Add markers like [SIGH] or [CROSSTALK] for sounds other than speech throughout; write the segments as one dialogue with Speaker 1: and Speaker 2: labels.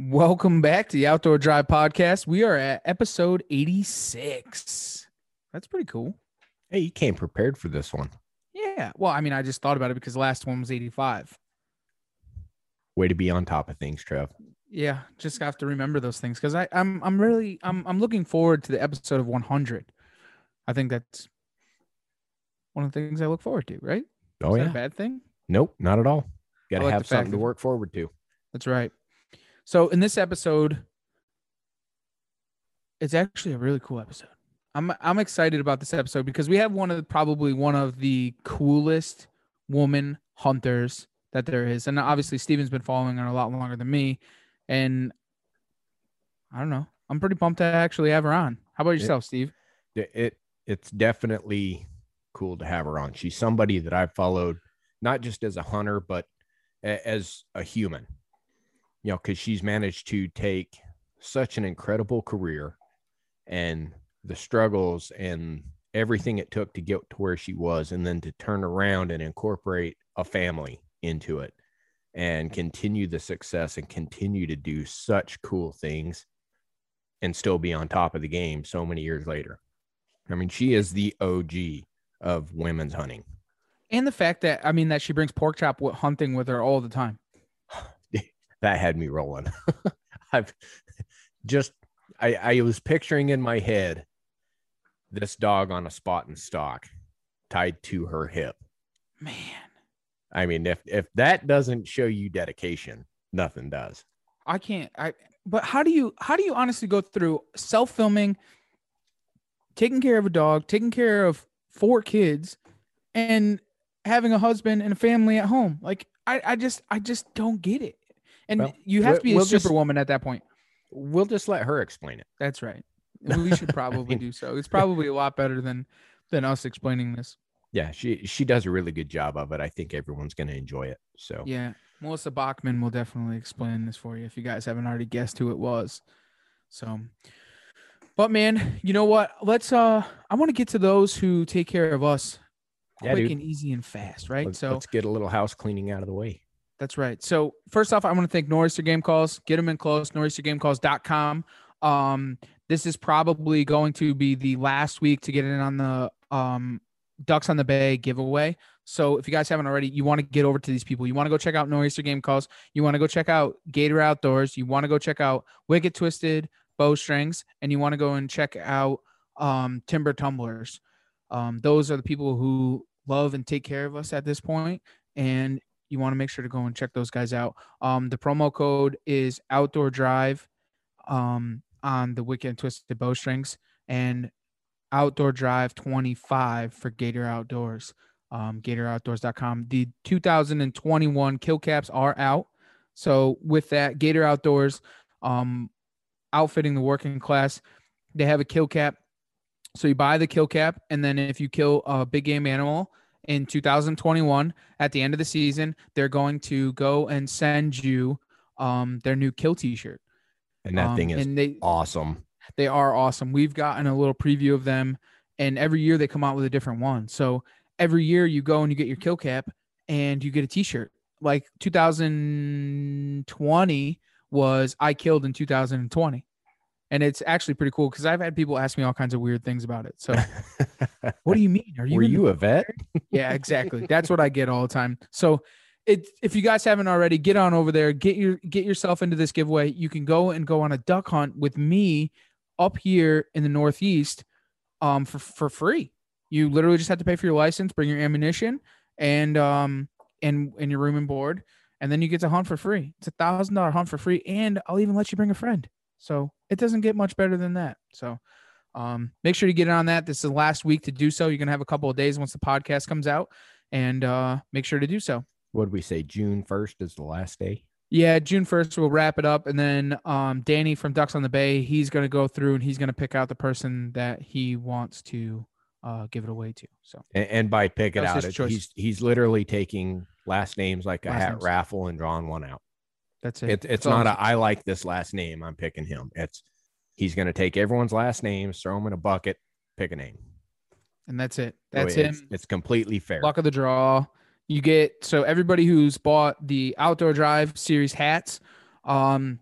Speaker 1: Welcome back to the Outdoor Drive Podcast. We are at episode 86. That's pretty cool.
Speaker 2: Hey, you came prepared for this one.
Speaker 1: Yeah. Well, I mean, I just thought about it because the last one was 85.
Speaker 2: Way to be on top of things, Trev.
Speaker 1: Yeah, just have to remember those things because I I'm I'm really I'm I'm looking forward to the episode of 100. I think that's one of the things I look forward to. Right?
Speaker 2: Oh
Speaker 1: Is
Speaker 2: yeah.
Speaker 1: that a bad thing?
Speaker 2: Nope, not at all. Got to
Speaker 1: like
Speaker 2: have something to work forward to.
Speaker 1: That's right. So in this episode, it's actually a really cool episode. I'm I'm excited about this episode because we have one of the, probably one of the coolest woman hunters that there is, and obviously Steven's been following her a lot longer than me, and I don't know. I'm pretty pumped to actually have her on. How about yourself, Steve?
Speaker 2: It, it it's definitely cool to have her on. She's somebody that I've followed not just as a hunter, but as a human. You know, because she's managed to take such an incredible career and the struggles and everything it took to get to where she was, and then to turn around and incorporate a family into it and continue the success and continue to do such cool things and still be on top of the game so many years later. I mean, she is the OG of women's hunting.
Speaker 1: And the fact that I mean that she brings pork chop hunting with her all the time.
Speaker 2: That had me rolling. [LAUGHS] I've just, I, I was picturing in my head this dog on a spot and stalk tied to her hip.
Speaker 1: Man,
Speaker 2: I mean, if if that doesn't show you dedication, nothing does.
Speaker 1: I can't. I but how do you how do you honestly go through self filming, taking care of a dog, taking care of four kids, and having a husband and a family at home? Like I I just I just don't get it. And
Speaker 2: Well,
Speaker 1: you have to be a
Speaker 2: we'll just-
Speaker 1: superwoman at that point.
Speaker 2: We'll just let her explain it.
Speaker 1: That's right. [LAUGHS] We should probably do so. It's probably a lot better than than us explaining this.
Speaker 2: Yeah, she she does a really good job of it. I think everyone's going to enjoy it. So
Speaker 1: Yeah. Melissa Bachman will definitely explain this for you if you guys haven't already guessed who it was. So, but man, you know what? Let's, uh, I want to get to those who take care of us
Speaker 2: Yeah,
Speaker 1: quick
Speaker 2: dude.
Speaker 1: and easy and fast, right?
Speaker 2: let's,
Speaker 1: so,
Speaker 2: let's get a little house cleaning out of the way.
Speaker 1: That's right. So, first off, I want to thank Nor'easter Game Calls. Get them in close, nor'eastergamecalls.com. Um, this is probably going to be the last week to get in on the um, Ducks on the Bay giveaway. So if you guys haven't already, you want to get over to these people. You want to go check out Nor'easter Game Calls. You want to go check out Gator Outdoors. You want to go check out Wicked Twisted Bowstrings, and you want to go and check out um, Timbered Tumblers. Um, those are the people who love and take care of us at this point, and you want to make sure to go and check those guys out. Um, the promo code is Outdoor Drive um, on the Wicked and Twisted Bowstrings, and Outdoor Drive 25 for Gator Outdoors. Um, GatorOutdoors.com. The 2021 kill caps are out. So with that, Gator Outdoors, um, outfitting the working class, they have a kill cap. So you buy the kill cap, and then if you kill a big game animal in 2021 at the end of the season, they're going to go and send you um, their new kill T-shirt.
Speaker 2: And that
Speaker 1: Um,
Speaker 2: thing is
Speaker 1: they
Speaker 2: awesome.
Speaker 1: they are awesome. We've gotten a little preview of them, and every year they come out with a different one. So every year you go and you get your kill cap and you get a T-shirt. Like 2020 was I killed in 2020, and it's actually pretty cool because I've had people ask me all kinds of weird things about it. So [LAUGHS] what do you mean? Are you
Speaker 2: Were you a vet?
Speaker 1: yeah, exactly. That's what I get all the time. So it if you guys haven't already, get on over there, get your get yourself into this giveaway. You can go and go on a duck hunt with me up here in the Northeast um for for free. You literally just have to pay for your license, bring your ammunition and um and and your room and board, and then you get to hunt for free. It's a thousand dollar hunt for free, and I'll even let you bring a friend. So it doesn't get much better than that. So um, make sure you get in on that. This is the last week to do so. You're gonna have a couple of days once the podcast comes out, and uh, make sure to do so.
Speaker 2: What did we say? June 1st is the last day.
Speaker 1: Yeah, June first we'll wrap it up, and then um, Danny from Ducks on the Bay, he's gonna go through and he's gonna pick out the person that he wants to uh, give it away to. So
Speaker 2: And, and by pick it out, it- he's he's literally taking last names like a
Speaker 1: Last
Speaker 2: hat
Speaker 1: names.
Speaker 2: raffle and drawing one out.
Speaker 1: That's it.
Speaker 2: It, it's not a I like this last name. I'm picking him. It's he's going to take everyone's last names, throw them in a bucket, pick a name.
Speaker 1: and that's it.
Speaker 2: So
Speaker 1: That's
Speaker 2: it's,
Speaker 1: him.
Speaker 2: It's completely fair.
Speaker 1: Luck of the draw. You get so everybody who's bought the outdoor drive series hats, um,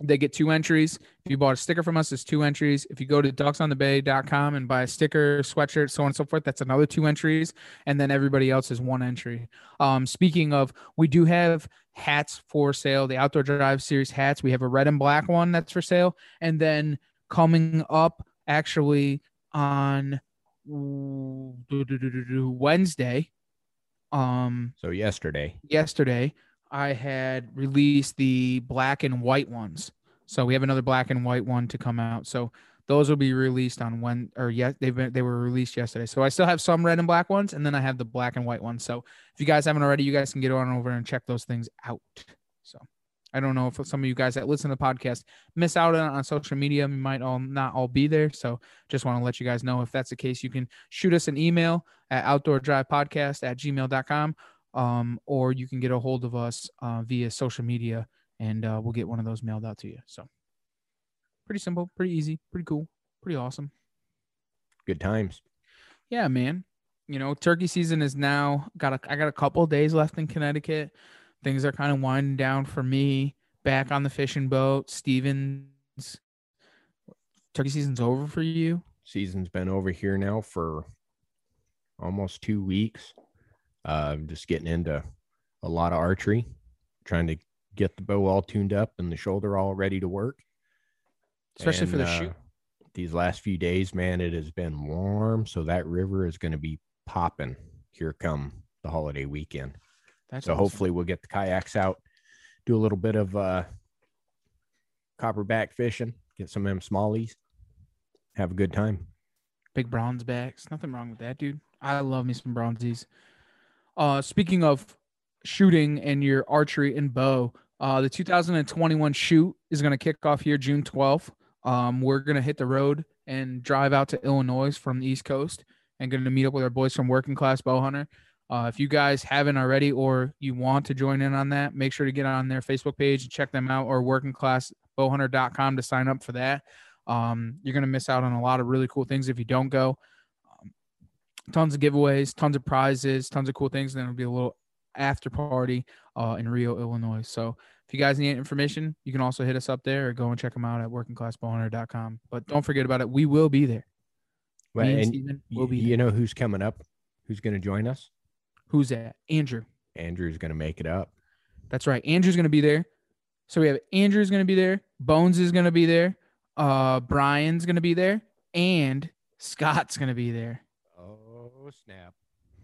Speaker 1: they get two entries. If you bought a sticker from us, it's two entries. If you go to ducksonthebay.com and buy a sticker, sweatshirt, so on and so forth, that's another two entries. And then everybody else is one entry. Um, speaking of, we do have hats for sale, the outdoor drive series hats. We have a red and black one that's for sale. And then coming up actually on Wednesday, um,
Speaker 2: so yesterday,
Speaker 1: yesterday I had released the black and white ones. So we have another black and white one to come out. So those will be released on when or yes, they've been they were released yesterday. So I still have some red and black ones, and then I have the black and white ones. So if you guys haven't already, you guys can get on over and check those things out. So I don't know if some of you guys that listen to the podcast miss out on, on social media. We might all not all be there. So just want to let you guys know if that's the case, you can shoot us an email at outdoor drive podcast at gmail.com um, or you can get a hold of us uh, via social media and uh, we'll get one of those mailed out to you. So pretty simple, pretty easy, pretty cool, pretty awesome.
Speaker 2: good times.
Speaker 1: Yeah, man. You know, turkey season is now got a, I got a couple days left in Connecticut. Things are kind of winding down for me. Back on the fishing boat, Stevens. Turkey season's over for you.
Speaker 2: Season's been over here now for almost two weeks. Uh, just getting into a lot of archery, trying to get the bow all tuned up and the shoulder all ready to work.
Speaker 1: Especially for the
Speaker 2: uh,
Speaker 1: shoot.
Speaker 2: These last few days, man, it has been warm, so that river is going to be popping here come the holiday weekend.
Speaker 1: That's
Speaker 2: so
Speaker 1: awesome.
Speaker 2: hopefully we'll get the kayaks out, do a little bit of uh, copperback fishing, get some of them smallies, have a good time.
Speaker 1: big bronze backs. Nothing wrong with that, dude. I love me some bronzies. Uh, speaking of shooting and your archery and bow, uh, the 2021 shoot is going to kick off here June 12th. Um, we're to hit the road and drive out to Illinois from the East Coast and to meet up with our boys from Working Class Bow Hunter. Uh, if you guys haven't already or you want to join in on that, make sure to get on their Facebook page and check them out or workingclassbowhunter.com to sign up for that. Um, you're to miss out on a lot of really cool things if you don't go. Um, tons of giveaways, tons of prizes, tons of cool things. And then it'll be a little after party uh, in Rio, Illinois. So if you guys need information, you can also hit us up there or go and check them out at workingclassbowhunter.com. But don't forget about it. We will be there.
Speaker 2: Well,
Speaker 1: Me and Steven will be
Speaker 2: you
Speaker 1: there.
Speaker 2: know who's coming up? Who's going to join us?
Speaker 1: Who's that? Andrew.
Speaker 2: Andrew's going to make it up.
Speaker 1: That's right. Andrew's going to be there. So we have Andrew's going to be there. Bones is going to be there. Uh, Brian's going to be there. And Scott's going to be there.
Speaker 2: Oh, snap.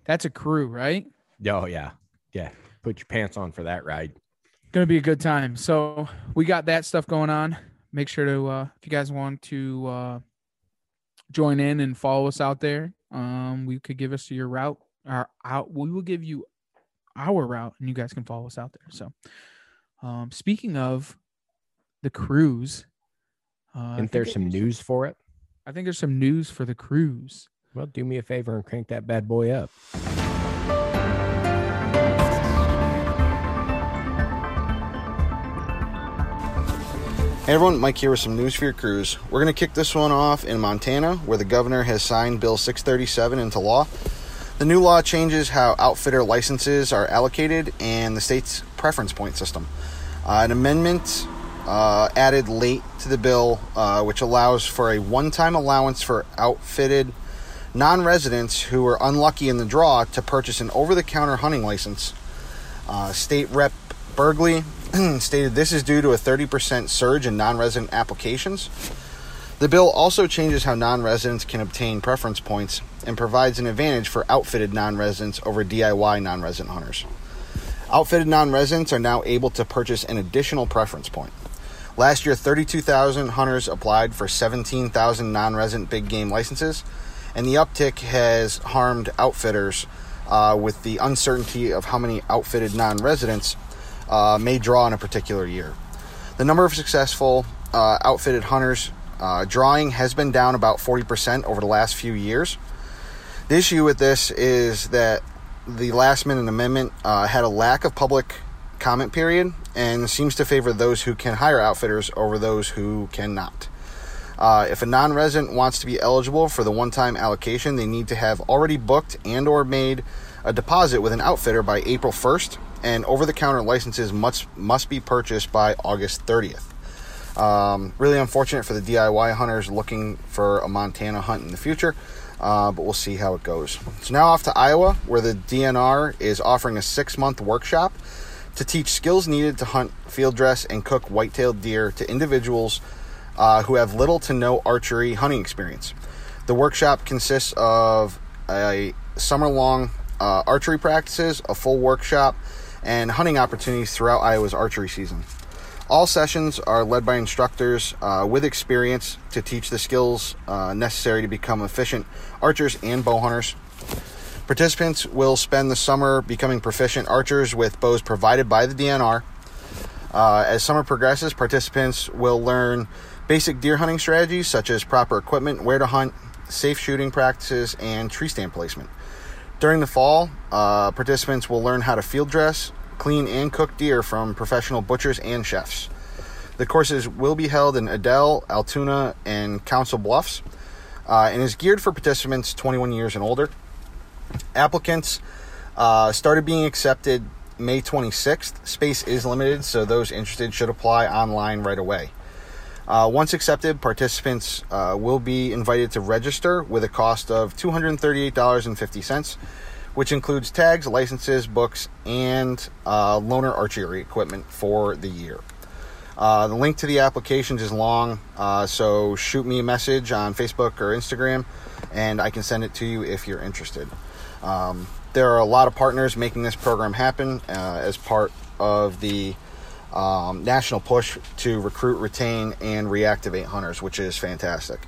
Speaker 1: That's a crew, right?
Speaker 2: Oh, yeah. Yeah. Put your pants on for that ride.
Speaker 1: Gonna be a good time. So we got that stuff going on. Make sure to uh if you guys want to uh join in and follow us out there. Um we could give us your route. Our out we will give you our route and you guys can follow us out there. So um speaking of the cruise, uh
Speaker 2: Isn't there some news for it?
Speaker 1: I think there's some news for the cruise.
Speaker 2: Well, do me a favor and crank that bad boy up.
Speaker 3: Hey everyone, Mike here with some news for your cruise. We're going to kick this one off in Montana, where the governor has signed Bill 637 into law. The new law changes how outfitter licenses are allocated and the state's preference point system. Uh, an amendment uh, added late to the bill, uh, which allows for a one time allowance for outfitted non residents who were unlucky in the draw to purchase an over the counter hunting license. Uh, State Rep Bergley [CLEARS THROAT] stated this is due to a 30% surge in non resident applications. The bill also changes how non residents can obtain preference points and provides an advantage for outfitted non residents over DIY non resident hunters. Outfitted non residents are now able to purchase an additional preference point. Last year, 32,000 hunters applied for 17,000 non resident big game licenses, and the uptick has harmed outfitters uh, with the uncertainty of how many outfitted non residents uh, may draw in a particular year. The number of successful uh, outfitted hunters uh, drawing has been down about 40% over the last few years. The issue with this is that the last minute amendment uh, had a lack of public comment period and seems to favor those who can hire outfitters over those who cannot. Uh, if a non-resident wants to be eligible for the one-time allocation, they need to have already booked and or made a deposit with an outfitter by April 1st, and over-the-counter licenses must must be purchased by August 30th. Um, really unfortunate for the DIY hunters looking for a Montana hunt in the future, uh, but we'll see how it goes. So now off to Iowa, where the DNR is offering a six-month workshop to teach skills needed to hunt field dress and cook white-tailed deer to individuals uh, who have little to no archery hunting experience. The workshop consists of a summer long uh, archery practices, a full workshop, and hunting opportunities throughout Iowa's archery season. All sessions are led by instructors uh, with experience to teach the skills uh, necessary to become efficient archers and bow hunters. Participants will spend the summer becoming proficient archers with bows provided by the DNR. Uh, as summer progresses, participants will learn basic deer hunting strategies such as proper equipment, where to hunt, safe shooting practices, and tree stand placement. During the fall, uh, participants will learn how to field dress, clean, and cook deer from professional butchers and chefs. The courses will be held in Adel, Altoona, and Council Bluffs, uh, and is geared for participants 21 years and older. Applicants uh, started being accepted May 26th. Space is limited, so those interested should apply online right away. Uh, once accepted, participants uh, will be invited to register with a cost of $238.50, which includes tags, licenses, books, and uh, loaner archery equipment for the year. Uh, the link to the applications is long, uh, so shoot me a message on Facebook or Instagram, and I can send it to you if you're interested. Um, there are a lot of partners making this program happen uh, as part of the um, national push to recruit, retain, and reactivate hunters, which is fantastic.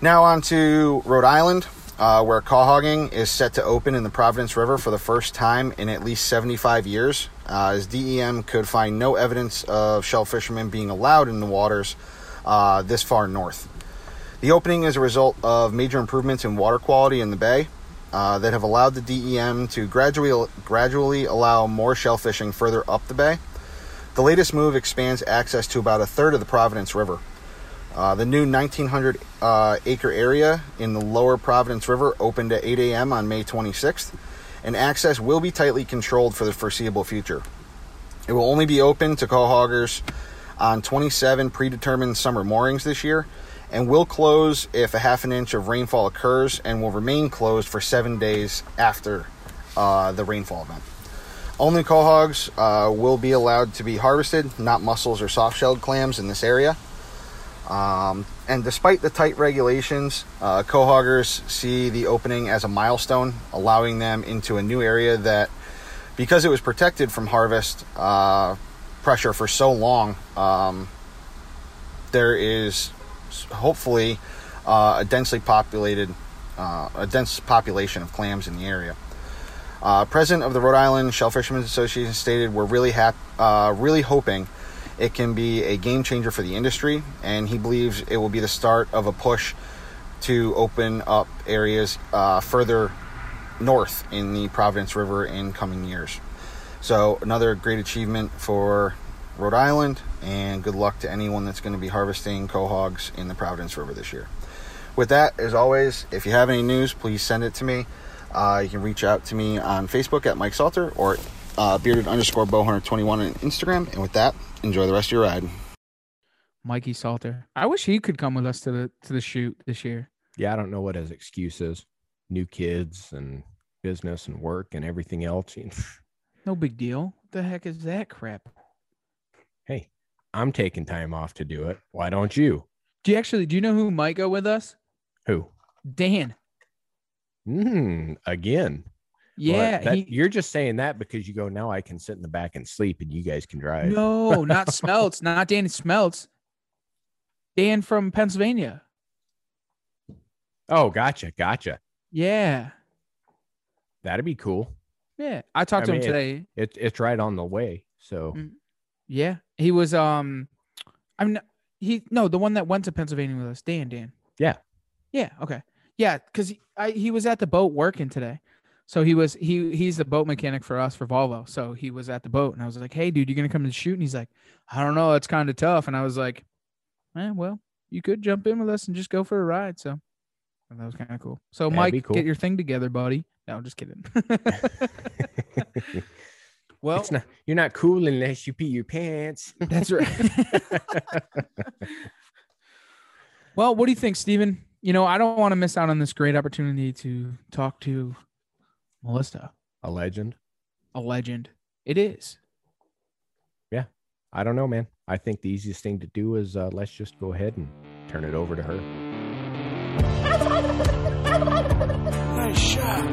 Speaker 3: Now on to Rhode Island, uh, where quahogging is set to open in the Providence River for the first time in at least 75 years, uh, as DEM could find no evidence of shell fishermen being allowed in the waters uh, this far north. The opening is a result of major improvements in water quality in the bay uh, that have allowed the DEM to gradually gradually allow more shell fishing further up the bay. The latest move expands access to about a third of the Providence River. Uh, the new 1,900 uh, acre area in the lower Providence River opened at 8 a.m. on May 26th, and access will be tightly controlled for the foreseeable future. It will only be open to quahoggers on 27 predetermined summer moorings this year, and will close if a half an inch of rainfall occurs, and will remain closed for seven days after uh, the rainfall event. Only quahogs uh, will be allowed to be harvested, not mussels or soft-shelled clams in this area. Um, and despite the tight regulations, uh, quahoggers see the opening as a milestone, allowing them into a new area that, because it was protected from harvest uh, pressure for so long, um, there is hopefully uh, a densely populated, uh, a dense population of clams in the area. Uh, president of the Rhode Island Shell Fishermen's Association stated, "We're really hap- uh, really hoping it can be a game changer for the industry, and he believes it will be the start of a push to open up areas uh, further north in the Providence River in coming years." So another great achievement for Rhode Island, and good luck to anyone that's going to be harvesting quahogs in the Providence River this year. With that, as always, if you have any news, please send it to me. Uh, you can reach out to me on Facebook at Mike Salter or uh, bearded underscore bowhunter21 on Instagram. And with that, enjoy the rest of your ride.
Speaker 1: Mikey Salter. I wish he could come with us to the to the shoot this year.
Speaker 2: Yeah, I don't know what his excuse is. New kids and business and work and everything else. [LAUGHS]
Speaker 1: No big deal. What the heck is that crap?
Speaker 2: hey, I'm taking time off to do it. Why don't you?
Speaker 1: Do you actually do you know who might go with us?
Speaker 2: Who?
Speaker 1: Dan.
Speaker 2: Mm, again. Well,
Speaker 1: Yeah,
Speaker 2: that-
Speaker 1: he,
Speaker 2: you're just saying that because you go now. I can sit in the back and sleep, and you guys can drive.
Speaker 1: no, not [LAUGHS] Smelts, not Dan Smelts. Dan from Pennsylvania.
Speaker 2: Oh, gotcha, gotcha.
Speaker 1: Yeah.
Speaker 2: That'd be cool.
Speaker 1: Yeah. I talked
Speaker 2: I
Speaker 1: to
Speaker 2: mean,
Speaker 1: him
Speaker 2: it-
Speaker 1: today.
Speaker 2: It's it's right on the way. So
Speaker 1: Mm. Yeah, he was. Um, I'm not, he no the one that went to Pennsylvania with us, Dan. Dan.
Speaker 2: Yeah.
Speaker 1: Yeah. Okay. Yeah, because he, he was at the boat working today, so he was he he's the boat mechanic for us for Volvo. So he was at the boat, and I was like, "Hey, dude, you gonna come and shoot?" And he's like, "I don't know, it's kind of tough." And I was like, "Eh, well, you could jump in with us and just go for a ride." So that was kind of cool. So
Speaker 2: That'd
Speaker 1: Mike,
Speaker 2: cool.
Speaker 1: get your thing together, buddy. No, I'm just kidding. [LAUGHS] [LAUGHS] well,
Speaker 2: not you're not cool unless you pee your pants.
Speaker 1: That's right. [LAUGHS] well, what do you think, Steven? You know, I don't want to miss out on this great opportunity to talk to Melissa,
Speaker 2: A legend.
Speaker 1: a legend. It is. Yeah.
Speaker 2: I don't know, man. I think the easiest thing to do is uh, let's just go ahead and turn it over to her.
Speaker 4: Nice shot.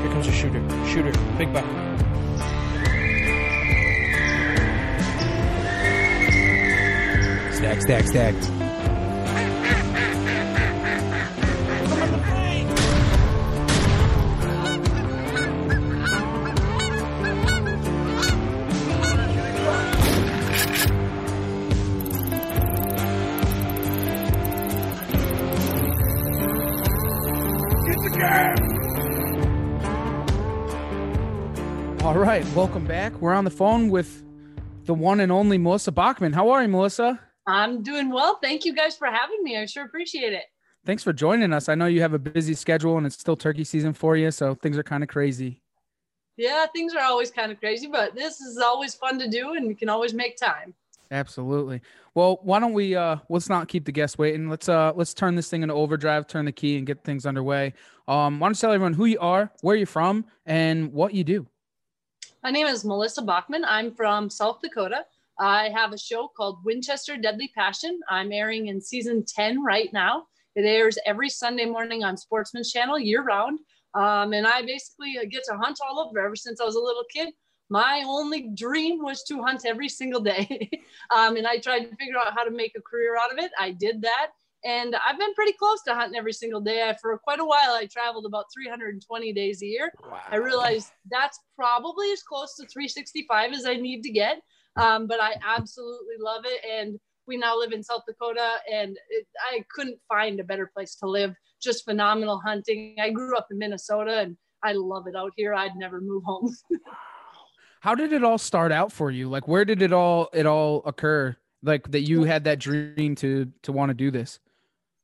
Speaker 4: Here comes a shooter. Shooter. Big buck.
Speaker 1: Stack, stack, stack. All right, welcome back. We're on the phone with the one and only Melissa Bachman. How are you, Melissa?
Speaker 5: I'm doing well. Thank you guys for having me. I sure appreciate it.
Speaker 1: Thanks for joining us. I know you have a busy schedule and it's still turkey season for you, so things are kind of crazy.
Speaker 5: Yeah, things are always kind of crazy, but this is always fun to do and you can always make time.
Speaker 1: Absolutely. Well, why don't we uh let's not keep the guests waiting. Let's uh let's turn this thing into overdrive, turn the key and get things underway. Um why don't you tell everyone who you are, where you're from, and what you do?
Speaker 5: My name is Melissa Bachman. I'm from South Dakota. I have a show called Winchester Deadly Passion. I'm airing in season 10 right now. It airs every Sunday morning on Sportsman's Channel year round. Um, and I basically uh, get to hunt all over ever since I was a little kid. My only dream was to hunt every single day. [LAUGHS] um, and I tried to figure out how to make a career out of it. I did that. And I've been pretty close to hunting every single day. I, for quite a while, I traveled about 320 days a year. I realized that's probably as close to 365 as I need to get. Um, but I absolutely love it. And we now live in South Dakota, and it, I couldn't find a better place to live. Just phenomenal hunting. I grew up in Minnesota, and I love it out here. I'd never move home. [LAUGHS]
Speaker 1: How did it all start out for you? Like where did it all it all occur? Like that you had that dream to to want to do this?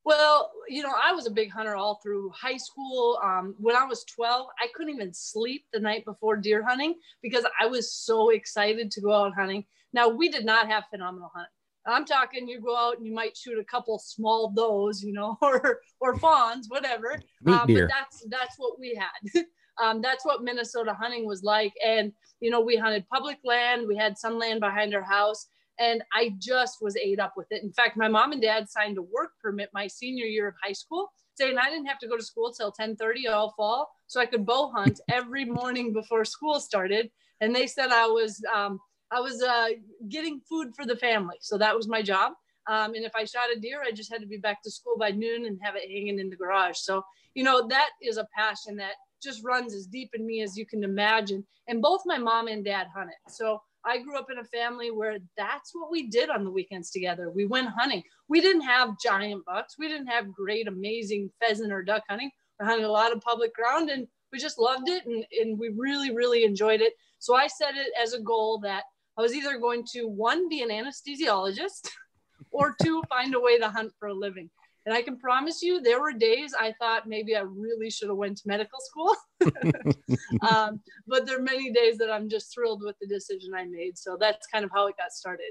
Speaker 5: Well, you know, I was a big hunter all through high school. Um, when I was 12, I couldn't even sleep the night before deer hunting because I was so excited to go out hunting. Now, we did not have phenomenal hunting. I'm talking you go out and you might shoot a couple small does, you know, [LAUGHS] or or fawns, whatever.
Speaker 2: Meat
Speaker 5: Um,
Speaker 2: deer.
Speaker 5: but that's that's what we had. [LAUGHS] um, that's what Minnesota hunting was like. And you know, we hunted public land. We had some land behind our house, and I just was ate up with it. In fact, my mom and dad signed a work permit my senior year of high school, saying I didn't have to go to school till 10:30 all fall, so I could bow hunt [LAUGHS] every morning before school started. And they said I was um, I was uh, getting food for the family, so that was my job. Um, and if I shot a deer, I just had to be back to school by noon and have it hanging in the garage. So you know that is a passion that just runs as deep in me as you can imagine. And both my mom and dad hunted. So I grew up in a family where that's what we did on the weekends together. We went hunting. We didn't have giant bucks. We didn't have great, amazing pheasant or duck hunting. We hunted a lot of public ground and we just loved it and, and we really, really enjoyed it. So I set it as a goal that I was either going to one, be an anesthesiologist [LAUGHS] or two, find a way to hunt for a living. And I can promise you, there were days I thought maybe I really should have went to medical school. [LAUGHS] um, but there are many days that I'm just thrilled with the decision I made. So that's kind of how it got started.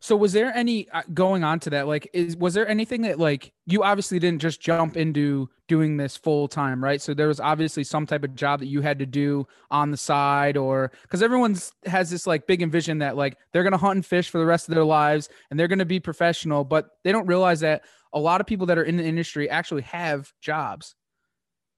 Speaker 1: So was there any uh, going on to that? Like, is was there anything that like you obviously didn't just jump into doing this full time, right? So there was obviously some type of job that you had to do on the side, or because everyone's has this like big envision that like they're gonna hunt and fish for the rest of their lives and they're gonna be professional, but they don't realize that a lot of people that are in the industry actually have jobs.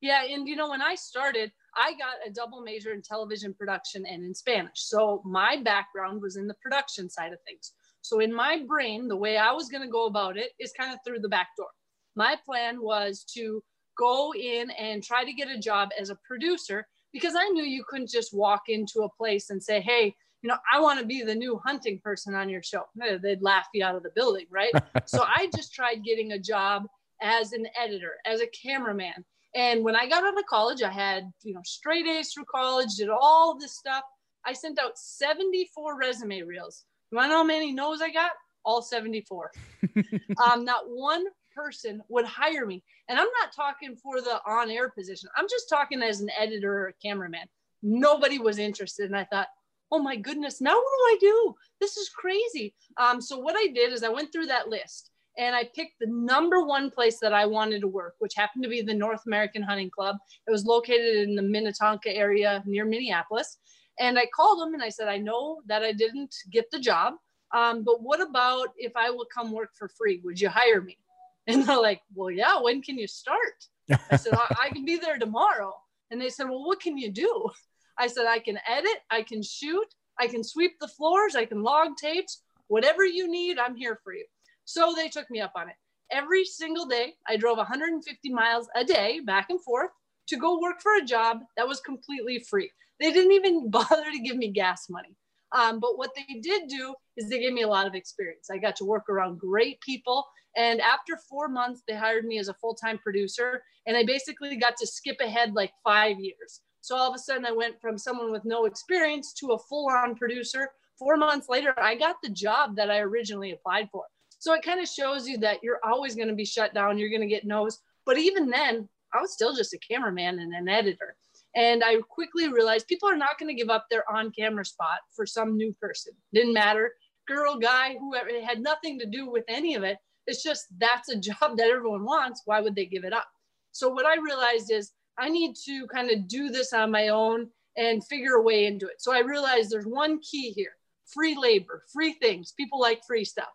Speaker 5: Yeah, and you know, when I started, I got a double major in television production and in Spanish. So my background was in the production side of things. So in my brain, the way I was going to go about it is kind of through the back door. My plan was to go in and try to get a job as a producer because I knew you couldn't just walk into a place and say, hey, you know, I want to be the new hunting person on your show. They'd laugh you out of the building, right? [LAUGHS] so I just tried getting a job as an editor, as a cameraman. And when I got out of college, I had, you know, straight A's through college, did all this stuff. I sent out 74 resume reels. You want to know how many no's I got? All 74. [LAUGHS] um, not one person would hire me. And I'm not talking for the on air position, I'm just talking as an editor or a cameraman. Nobody was interested. And I thought, oh my goodness, now what do I do? This is crazy. Um, so what I did is I went through that list and I picked the number one place that I wanted to work, which happened to be the North American Hunting Club. It was located in the Minnetonka area near Minneapolis. And I called them and I said, I know that I didn't get the job, um, but what about if I will come work for free? Would you hire me? [LAUGHS] And they're like, Well, yeah, when can you start? I said, I, I can be there tomorrow. And they said, Well, what can you do? I said, I can edit, I can shoot, I can sweep the floors, I can log tapes, whatever you need, I'm here for you. So they took me up on it. Every single day, I drove 150 miles a day back and forth to go work for a job that was completely free. They didn't even [LAUGHS] bother to give me gas money. Um, but what they did do is they gave me a lot of experience. I got to work around great people. And after four months, they hired me as a full time producer. And I basically got to skip ahead like five years. So all of a sudden, I went from someone with no experience to a full on producer. Four months later, I got the job that I originally applied for. So it kind of shows you that you're always going to be shut down. You're going to get no's. But even then, I was still just a cameraman and an editor. And I quickly realized people are not going to give up their on camera spot for some new person. Didn't matter, girl, guy, whoever, it had nothing to do with any of it. It's just that's a job that everyone wants. Why would they give it up? So, what I realized is I need to kind of do this on my own and figure a way into it. So, I realized there's one key here free labor, free things. People like free stuff.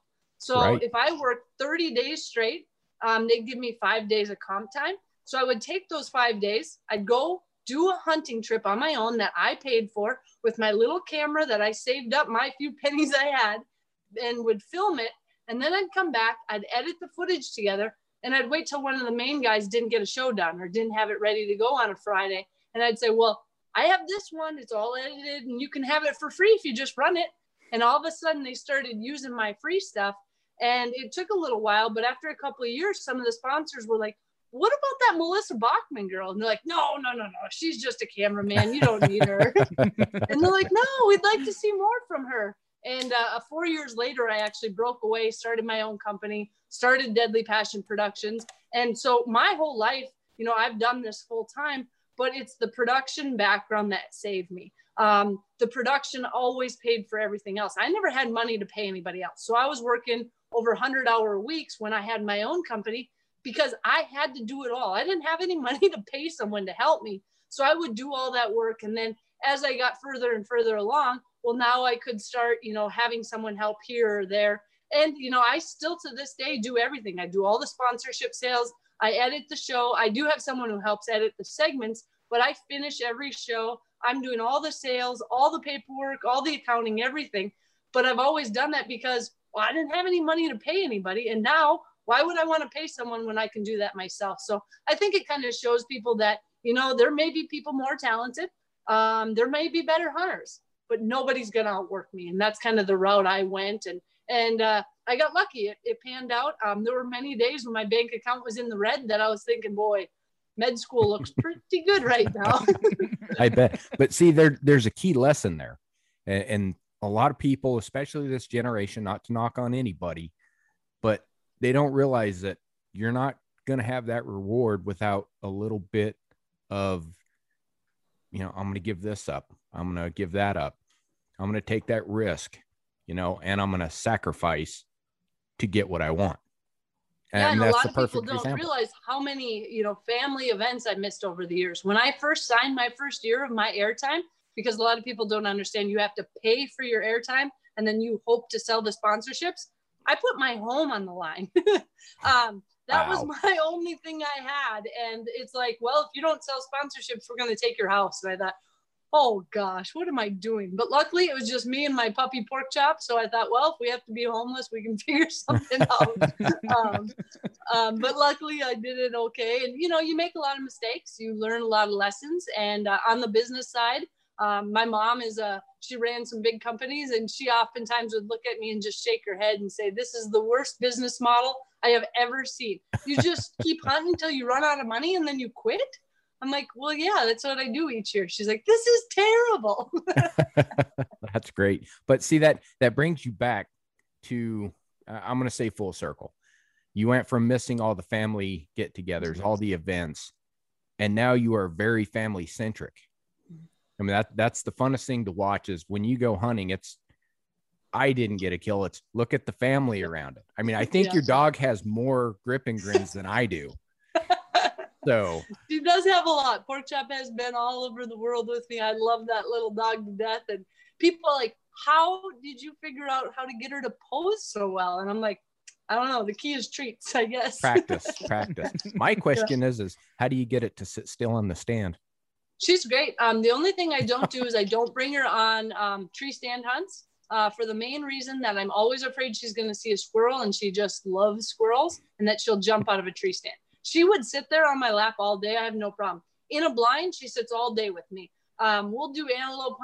Speaker 5: So right. if I work 30 days straight, um, they give me five days of comp time. So I would take those five days, I'd go do a hunting trip on my own that I paid for with my little camera that I saved up my few [LAUGHS] pennies I had and would film it. And then I'd come back, I'd edit the footage together, and I'd wait till one of the main guys didn't get a show done or didn't have it ready to go on a Friday. And I'd say, Well, I have this one, it's all edited, and you can have it for free if you just run it. And all of a sudden, they started using my free stuff and it took a little while, but after a couple of years, some of the sponsors were like, what about that Melissa Bachman girl? And they're like, no, no, no, no. She's just a cameraman. You don't need her. [LAUGHS] and they're like, no, we'd like to see more from her. And uh, four years later, I actually broke away, started my own company, started Deadly Passion Productions. And so my whole life, you know, I've done this full time, but it's the production background that saved me. Um, the production always paid for everything else. I never had money to pay anybody else. So I was working over 100 hour weeks when I had my own company because I had to do it all. I didn't have any [LAUGHS] money to pay someone to help me. So I would do all that work. And then as I got further and further along, well, now I could start, you know, having someone help here or there. And, you know, I still to this day do everything. I do all the sponsorship sales. I edit the show. I do have someone who helps edit the segments, but I finish every show. I'm doing all the sales, all the paperwork, all the accounting, everything. But I've always done that because well, I didn't have any money to pay anybody. And now, why would I want to pay someone when I can do that myself? So I think it kind of shows people that, you know, there may be people more talented. Um, there may be better hunters, but nobody's going to outwork me. And that's kind of the route I went. And, and uh, I got lucky. It, it panned out. Um, there were many days when my bank account was in the red that I was thinking, boy, med school looks [LAUGHS] pretty good right now. [LAUGHS]
Speaker 2: I bet. But see, there, there's a key lesson there. And, and a lot of people, especially this generation, not to knock on anybody, but they don't realize that you're not going to have that reward without a little bit of, you know, I'm going to give this up. I'm going to give that up. I'm going to take that risk, you know, and I'm going to sacrifice to get what I want.
Speaker 5: And, yeah, and a lot of people don't example. realize how many, you know, family events I missed over the years. When I first signed my first year of my airtime, because a lot of people don't understand you have to pay for your airtime and then you hope to sell the sponsorships. I put my home on the line. [LAUGHS] um, that wow. was my only thing I had. And it's like, well, if you don't sell sponsorships, we're going to take your house. And I thought, oh gosh, what am I doing? But luckily it was just me and my puppy pork chop. So I thought, well, if we have to be homeless, we can [LAUGHS] figure something out. [LAUGHS] um, um, but luckily I did it okay. And you know, you make a lot of mistakes, you learn a lot of lessons. And uh, on the business side, um, my mom is a she ran some big companies and she oftentimes would look at me and just shake her head and say this is the worst business model i have ever seen you just [LAUGHS] keep hunting until you run out of money and then you quit I'm like, well, yeah, that's what I do each year. She's like, this is terrible. [LAUGHS]
Speaker 2: that's great. But see that that brings you back to uh, I'm going to say full circle. You went from missing all the family get-togethers, all the events, and now you are very family centric. I mean that that's the funnest thing to watch is when you go hunting. It's I didn't get a kill. It's look at the family around it. I mean, I think yeah. your dog has more grip and grins than I do. [LAUGHS] So [LAUGHS]
Speaker 5: she does have a lot. Pork chop has been all over the world with me. I love that little dog to death. And people like, how did you figure out how to get her to pose so well? And I'm like, I don't know. The key is treats, I guess.
Speaker 2: Practice, [LAUGHS] practice. My question yeah. is, is how do you get it to sit still on the stand?
Speaker 5: She's great. Um, the only thing I don't do [LAUGHS] is I don't bring her on um, tree stand hunts. Uh, for the main reason that I'm always afraid she's going to see a squirrel and she just loves squirrels and that she'll jump out of a tree stand. She would sit there on my lap all day. I have no problem. In a blind, she sits all day with me. Um, we'll do antelope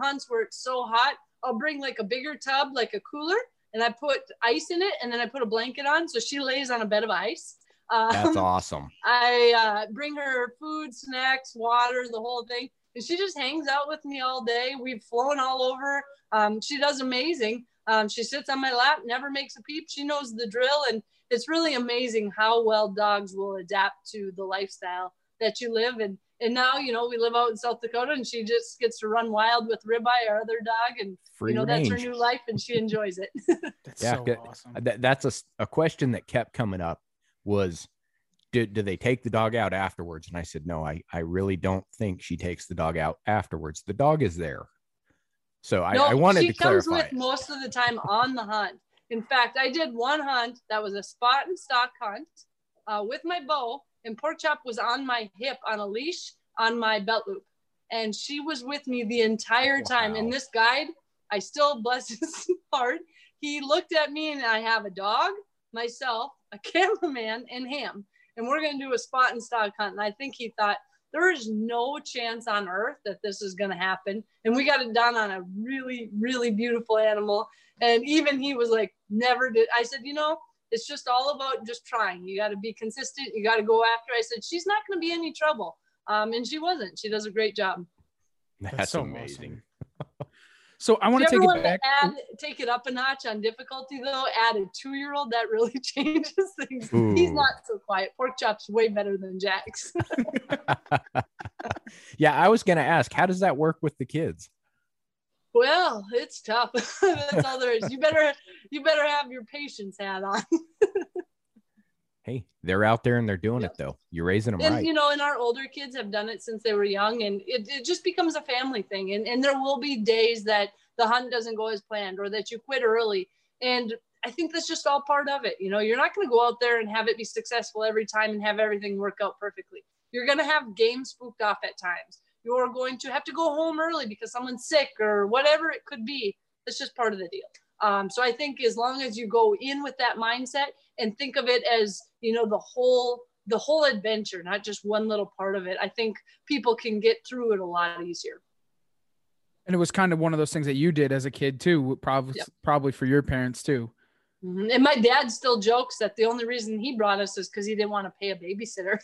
Speaker 5: hunts where it's so hot. I'll bring like a bigger tub, like a cooler, and I put ice in it, and then I put a blanket on, so she lays on a bed of ice.
Speaker 2: Um, That's awesome.
Speaker 5: I uh, bring her food, snacks, water, the whole thing, and she just hangs out with me all day. We've flown all over. Um, she does amazing. Um, she sits on my lap, never makes a peep. She knows the drill, and it's really amazing how well dogs will adapt to the lifestyle that you live and and now you know we live out in south dakota and she just gets to run wild with ribeye our other dog and Free you know range. that's her new life and she enjoys it [LAUGHS]
Speaker 2: that's yeah, so awesome. That, that's a, a question that kept coming up was do, do they take the dog out afterwards and i said no I, I really don't think she takes the dog out afterwards the dog is there so I, no, I wanted to clarify. She comes with
Speaker 5: most of the time on the hunt. In fact, I did one hunt that was a spot and stalk hunt uh, with my bow, and Pork Chop was on my hip on a leash on my belt loop. And she was with me the entire time. Wow. And this guide, I still [LAUGHS] bless his heart, he looked at me and I have a dog, myself, a [LAUGHS] cameraman, and him. And we're going to do a spot and stalk hunt. And I think he thought, there is no chance on earth that this is going to happen. And we got it done on a really, really beautiful animal. And even he was like, never did. I said, you know, it's just all about just trying. You got to be consistent. You got to go after. I said, she's not going to be any trouble. Um, and she wasn't. She does a great job.
Speaker 2: That's, That's so amazing.
Speaker 1: Awesome. [LAUGHS] so I want to take it back.
Speaker 5: Add, take it up a notch on difficulty though. Add a two-year-old that really [LAUGHS] changes things. Ooh. He's not so quiet. Pork chop's way better than Jax. [LAUGHS]
Speaker 2: yeah, I was going to ask, how does that work with the kids?
Speaker 5: Well, it's tough. [LAUGHS] That's all there is. You better you better have your patience hat on. [LAUGHS]
Speaker 2: hey, they're out there and they're doing yep. it though. You're raising them
Speaker 5: and,
Speaker 2: right.
Speaker 5: You know, and our older kids have done it since they were young, and it, it just becomes a family thing. And and there will be days that the hunt doesn't go as planned or that you quit early. And I think that's just all part of it. You know, you're not going to go out there and have it be successful every time and have everything work out perfectly. You're going to have games spooked off at times you're going to have to go home early because someone's sick or whatever it could be. That's just part of the deal. Um, so I think as long as you go in with that mindset and think of it as, you know, the whole the whole adventure, not just one little part of it, I think people can get through it a lot easier.
Speaker 1: And it was kind of one of those things that you did as a kid too, probably yep. probably for your parents too.
Speaker 5: Mm-hmm. And my dad still jokes that the only reason he brought us is because he didn't want to pay a babysitter.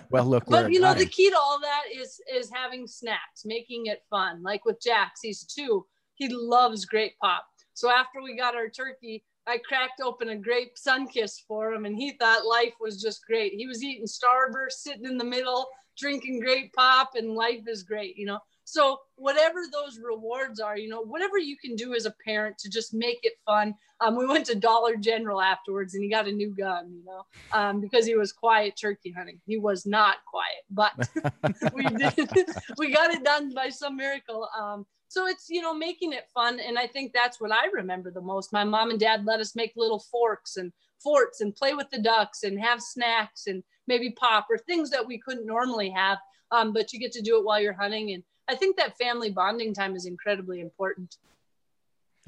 Speaker 5: [LAUGHS]
Speaker 2: well, look,
Speaker 5: but you know, the key to all that is is having snacks, making it fun. Like with Jax, he's two. He loves grape pop. So after we got our turkey, I cracked open a grape Sunkist for him, and he thought life was just great. He was eating Starburst, sitting in the middle, drinking grape pop, and life is great. You know, so whatever those rewards are, you know, whatever you can do as a parent to just make it fun. Um, we went to Dollar General afterwards and he got a new gun, you know, um, because he was quiet turkey hunting. He was not quiet, but [LAUGHS] we did, [LAUGHS] we got it done by some miracle. Um, so it's, you know, making it fun. And I think that's what I remember the most. My mom and dad let us make little forks and forts and play with the ducks and have snacks and maybe pop or things that we couldn't normally have um, but you get to do it while you're hunting. And I think that family bonding time is incredibly important.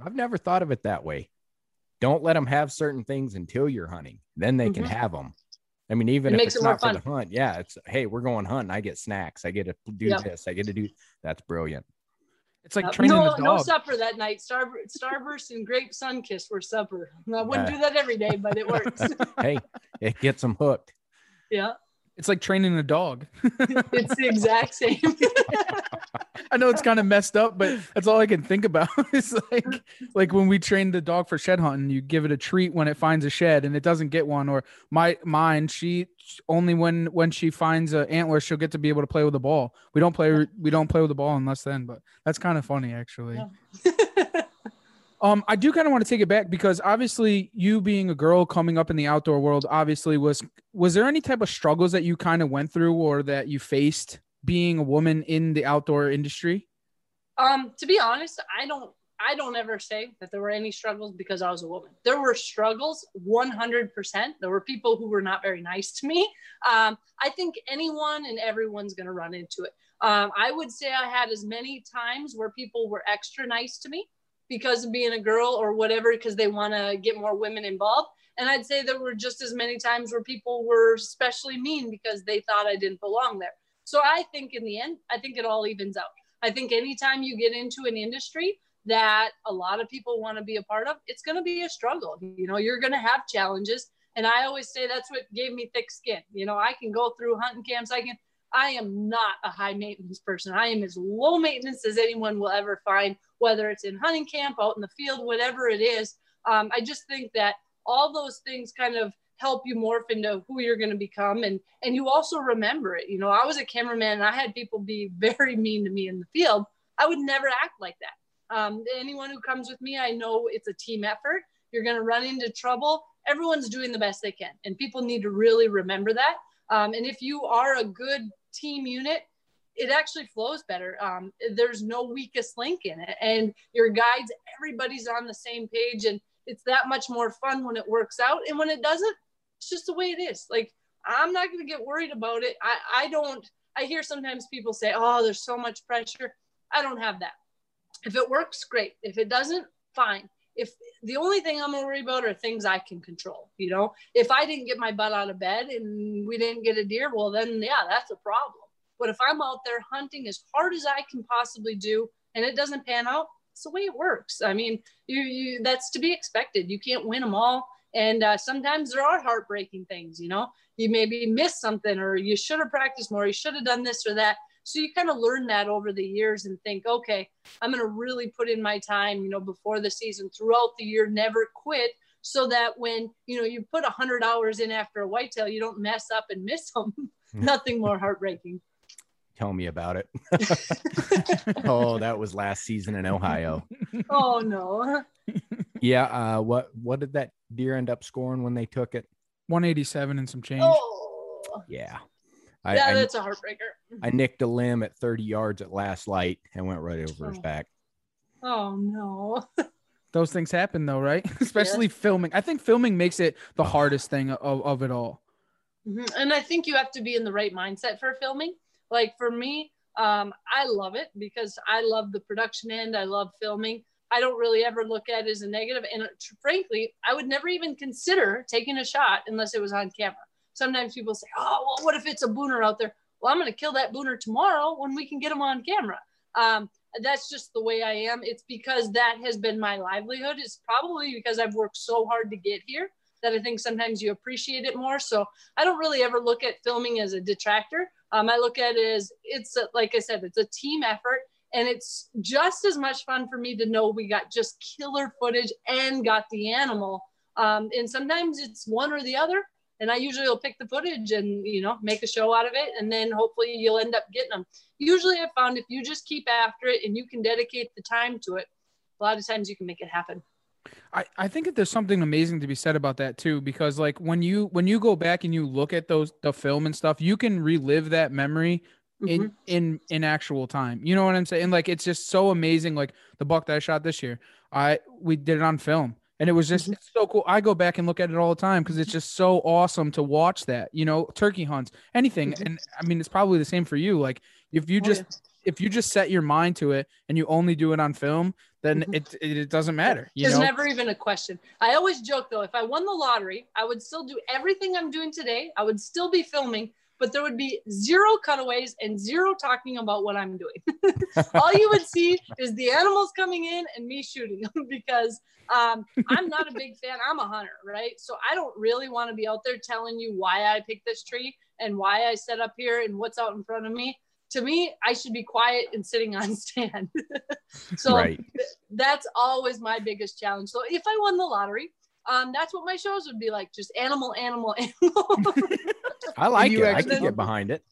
Speaker 2: I've never thought of it that way. Don't let them have certain things until you're hunting. Then they can
Speaker 5: Mhm.
Speaker 2: have them. I mean, even
Speaker 5: It
Speaker 2: if it's
Speaker 5: it
Speaker 2: not for the hunt, yeah, it's hey, we're going hunting. I get snacks. I get to do
Speaker 5: Yep.
Speaker 2: this. I get to do. That's brilliant.
Speaker 1: It's like
Speaker 5: Uh,
Speaker 1: training
Speaker 5: no,
Speaker 1: the
Speaker 5: no supper that night. Star Starburst and grape Sunkist were supper. I wouldn't
Speaker 2: Uh,
Speaker 5: do that every day, but it works. [LAUGHS]
Speaker 2: hey, it gets them hooked. [LAUGHS]
Speaker 5: yeah,
Speaker 1: It's like training a dog.
Speaker 5: it's the exact same. [LAUGHS]
Speaker 1: I know it's kind of messed up, but that's all I can think about. [LAUGHS] it's like like when we train the dog for shed hunting, you give it a treat when it finds a shed and it doesn't get one. Or my mine, she only when when she finds an antler, she'll get to be able to play with the ball. We don't play we don't play with the ball unless then, but that's kind of funny actually.
Speaker 5: Yeah. [LAUGHS]
Speaker 1: Um, I do kind of want to take it back because obviously you being a girl coming up in the outdoor world, obviously was was there any type of struggles that you kind of went through or that you faced being a woman in the outdoor industry?
Speaker 5: Um, to be honest, I don't I don't ever say that there were any struggles because I was a woman. There were struggles 100%. There were people who were not very nice to me. Um, I think anyone and everyone's going to run into it. Um, I would say I had as many times where people were extra nice to me because of being a girl or whatever, because they want to get more women involved. And I'd say there were just as many times where people were especially mean because they thought I didn't belong there. So I think in the end, I think it all evens out. I think anytime you get into an industry that a lot of people want to be a part of, it's going to be a struggle. You know, you're going to have challenges. And I always say that's what gave me thick skin. You know, I can go through hunting camps. I can, I am not a high maintenance person. I am as low maintenance as anyone will ever find, whether it's in hunting camp, out in the field, whatever it is. Um, I just think that all those things kind of help you morph into who you're going to become and and you also remember it. You know i was a cameraman and i had people be [LAUGHS] very mean to me in the field. I would never act like that. Um, anyone who comes with me i know it's a team effort. You're going to run into trouble. Everyone's doing the best they can and people need to really remember that. Um, and if you are a good team unit it actually flows better um, there's no weakest link in it and your guides everybody's on the same page and it's that much more fun when it works out and when it doesn't it's just the way it is. Like I'm not going to get worried about it. I, I don't, I hear sometimes people say, oh, there's so much pressure. I don't have that. If it works, great. If it doesn't, fine. If the only thing I'm gonna worry about are things I can control, you know, if I didn't get my butt out of bed and we didn't get a deer, well, then yeah, that's a problem. But if I'm out there hunting as hard as I can possibly do and it doesn't pan out, it's the way it works. I mean, you, you that's to be expected. You can't win them all. And uh, sometimes there are heartbreaking things, you know, you maybe miss something or you should have practiced more, you should have done this or that. So you kind of learn that over the years and think, okay, I'm going to really put in my time, you know, before the season, throughout the year, never quit. So that when, you know, you put 100 hours in after a whitetail, you don't mess up and miss them. [LAUGHS] Nothing more heartbreaking.
Speaker 2: Tell me about it. [LAUGHS] oh, that was last season in Ohio.
Speaker 5: oh, no.
Speaker 2: Yeah. Uh, what what did that deer end up scoring when they took it?
Speaker 1: 187 and some change.
Speaker 5: Oh,
Speaker 2: Yeah. I,
Speaker 5: yeah, that's a heartbreaker.
Speaker 2: I nicked a limb at 30 yards at last light and went right over his
Speaker 5: Oh.
Speaker 2: back.
Speaker 5: Oh, no. [LAUGHS]
Speaker 1: Those things happen though, right? [LAUGHS] Especially filming. I think filming makes it the hardest thing of, of it all.
Speaker 5: Mhm. And I think you have to be in the right mindset for filming. Like for me, um, I love it because I love the production end. I love filming. I don't really ever look at it as a negative. And uh, frankly, I would never even consider taking a shot unless it was on camera. Sometimes people say, oh, well, what if it's a booner out there? Well, I'm going to kill that booner tomorrow when we can get him on camera. Um, that's just the way I am. It's because that has been my livelihood. It's probably because I've worked so hard to get here that I think sometimes you appreciate it more. So I don't really ever look at filming as a detractor. Um, I look at it as it's a, like I said, it's a team effort, and it's just as much fun for me to know we got just killer footage and got the animal. Um, and sometimes it's one or the other. And I usually will pick the footage and you know make a show out of it, and then hopefully you'll end up getting them. Usually, I've found if you just keep after it and you can dedicate the time to it, a lot of times you can make it happen.
Speaker 1: I, I think that there's something amazing to be said about that too, because like when you when you go back and you look at those the film and stuff, you can relive that memory in
Speaker 5: Mhm.
Speaker 1: in in actual time. You know what I'm saying? Like it's just so amazing. Like the buck that I shot this year, I we did it on film. and it was just
Speaker 5: Mhm.
Speaker 1: it's so cool. I go back and look at it all the time because it's just so awesome to watch that. You know, turkey hunts, anything,
Speaker 5: Mhm.
Speaker 1: and I mean it's probably the same for you. Like if you
Speaker 5: Oh,
Speaker 1: just
Speaker 5: yeah.
Speaker 1: If you just set your mind to it and you only do it on film, then
Speaker 5: Mhm.
Speaker 1: it, it it doesn't matter. You
Speaker 5: There's
Speaker 1: know,
Speaker 5: never even a question. I always joke though, if I won the lottery, I would still do everything I'm doing today. I would still be filming, but there would be zero cutaways and zero talking about what I'm doing. [LAUGHS] All you would see is the animals coming in and me shooting them [LAUGHS] because um, I'm not a big fan. I'm a hunter, right? So I don't really want to be out there telling you why I picked this tree and why I set up here and what's out in front of me. To me, I should be quiet and sitting on [LAUGHS] stand. [LAUGHS] so
Speaker 2: right.
Speaker 5: that's always my biggest challenge. So if I won the lottery, um, that's what my shows would be like, just animal, animal, [LAUGHS] animal.
Speaker 2: I like
Speaker 1: you
Speaker 2: it. I can get behind it.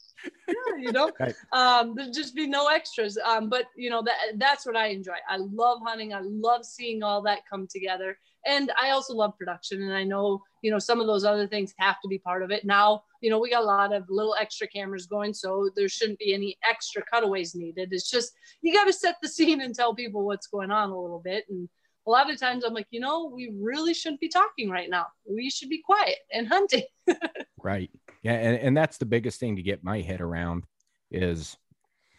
Speaker 5: Yeah, you know,
Speaker 2: Right.
Speaker 5: um, there'd just be no extras. Um, but you know that that's what I enjoy. I love hunting. I love seeing all that come together, and I also love production. And I know you know some of those other things have to be part of it. Now you know we got a lot of little extra cameras going, so there shouldn't be any extra cutaways needed. It's just you got to set the [LAUGHS] scene and tell people what's going on a little bit. And a lot of times I'm like, you know, we really shouldn't be talking right now. We should be quiet and hunting. [LAUGHS]
Speaker 2: Right. Yeah. And, and that's the biggest thing to get my head around is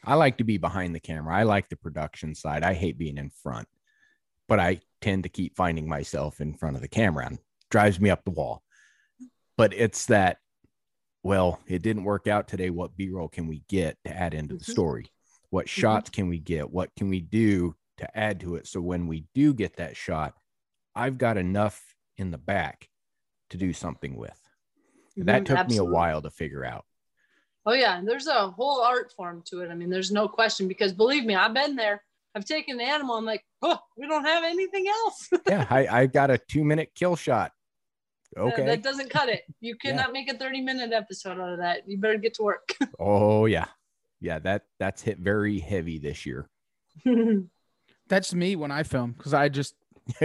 Speaker 2: I like to be behind the camera. I like the production side. I hate being in front, but I tend to keep finding myself in front of the camera and drives me up the wall. But it's that, well, it didn't work out today. What B roll can we get to add into the
Speaker 5: Mhm.
Speaker 2: story? What shots can we get? What can we do to add to it? So when we do get that shot, I've got enough in the back to do something with. That
Speaker 5: Mhm,
Speaker 2: took me a while to figure out.
Speaker 5: Oh yeah, there's a whole art form to it. I mean, there's no question because believe me, I've been there. I've taken the animal. I'm like, oh, we don't have anything else. [LAUGHS]
Speaker 2: yeah, I, I got a two minute kill shot.
Speaker 5: Uh, that-
Speaker 2: Okay.
Speaker 5: that doesn't cut it. You cannot make a 30 minute episode out of that. You better get to work. [LAUGHS]
Speaker 2: oh yeah. Yeah, that that's hit very heavy this year. [LAUGHS]
Speaker 1: that's me when I film because I just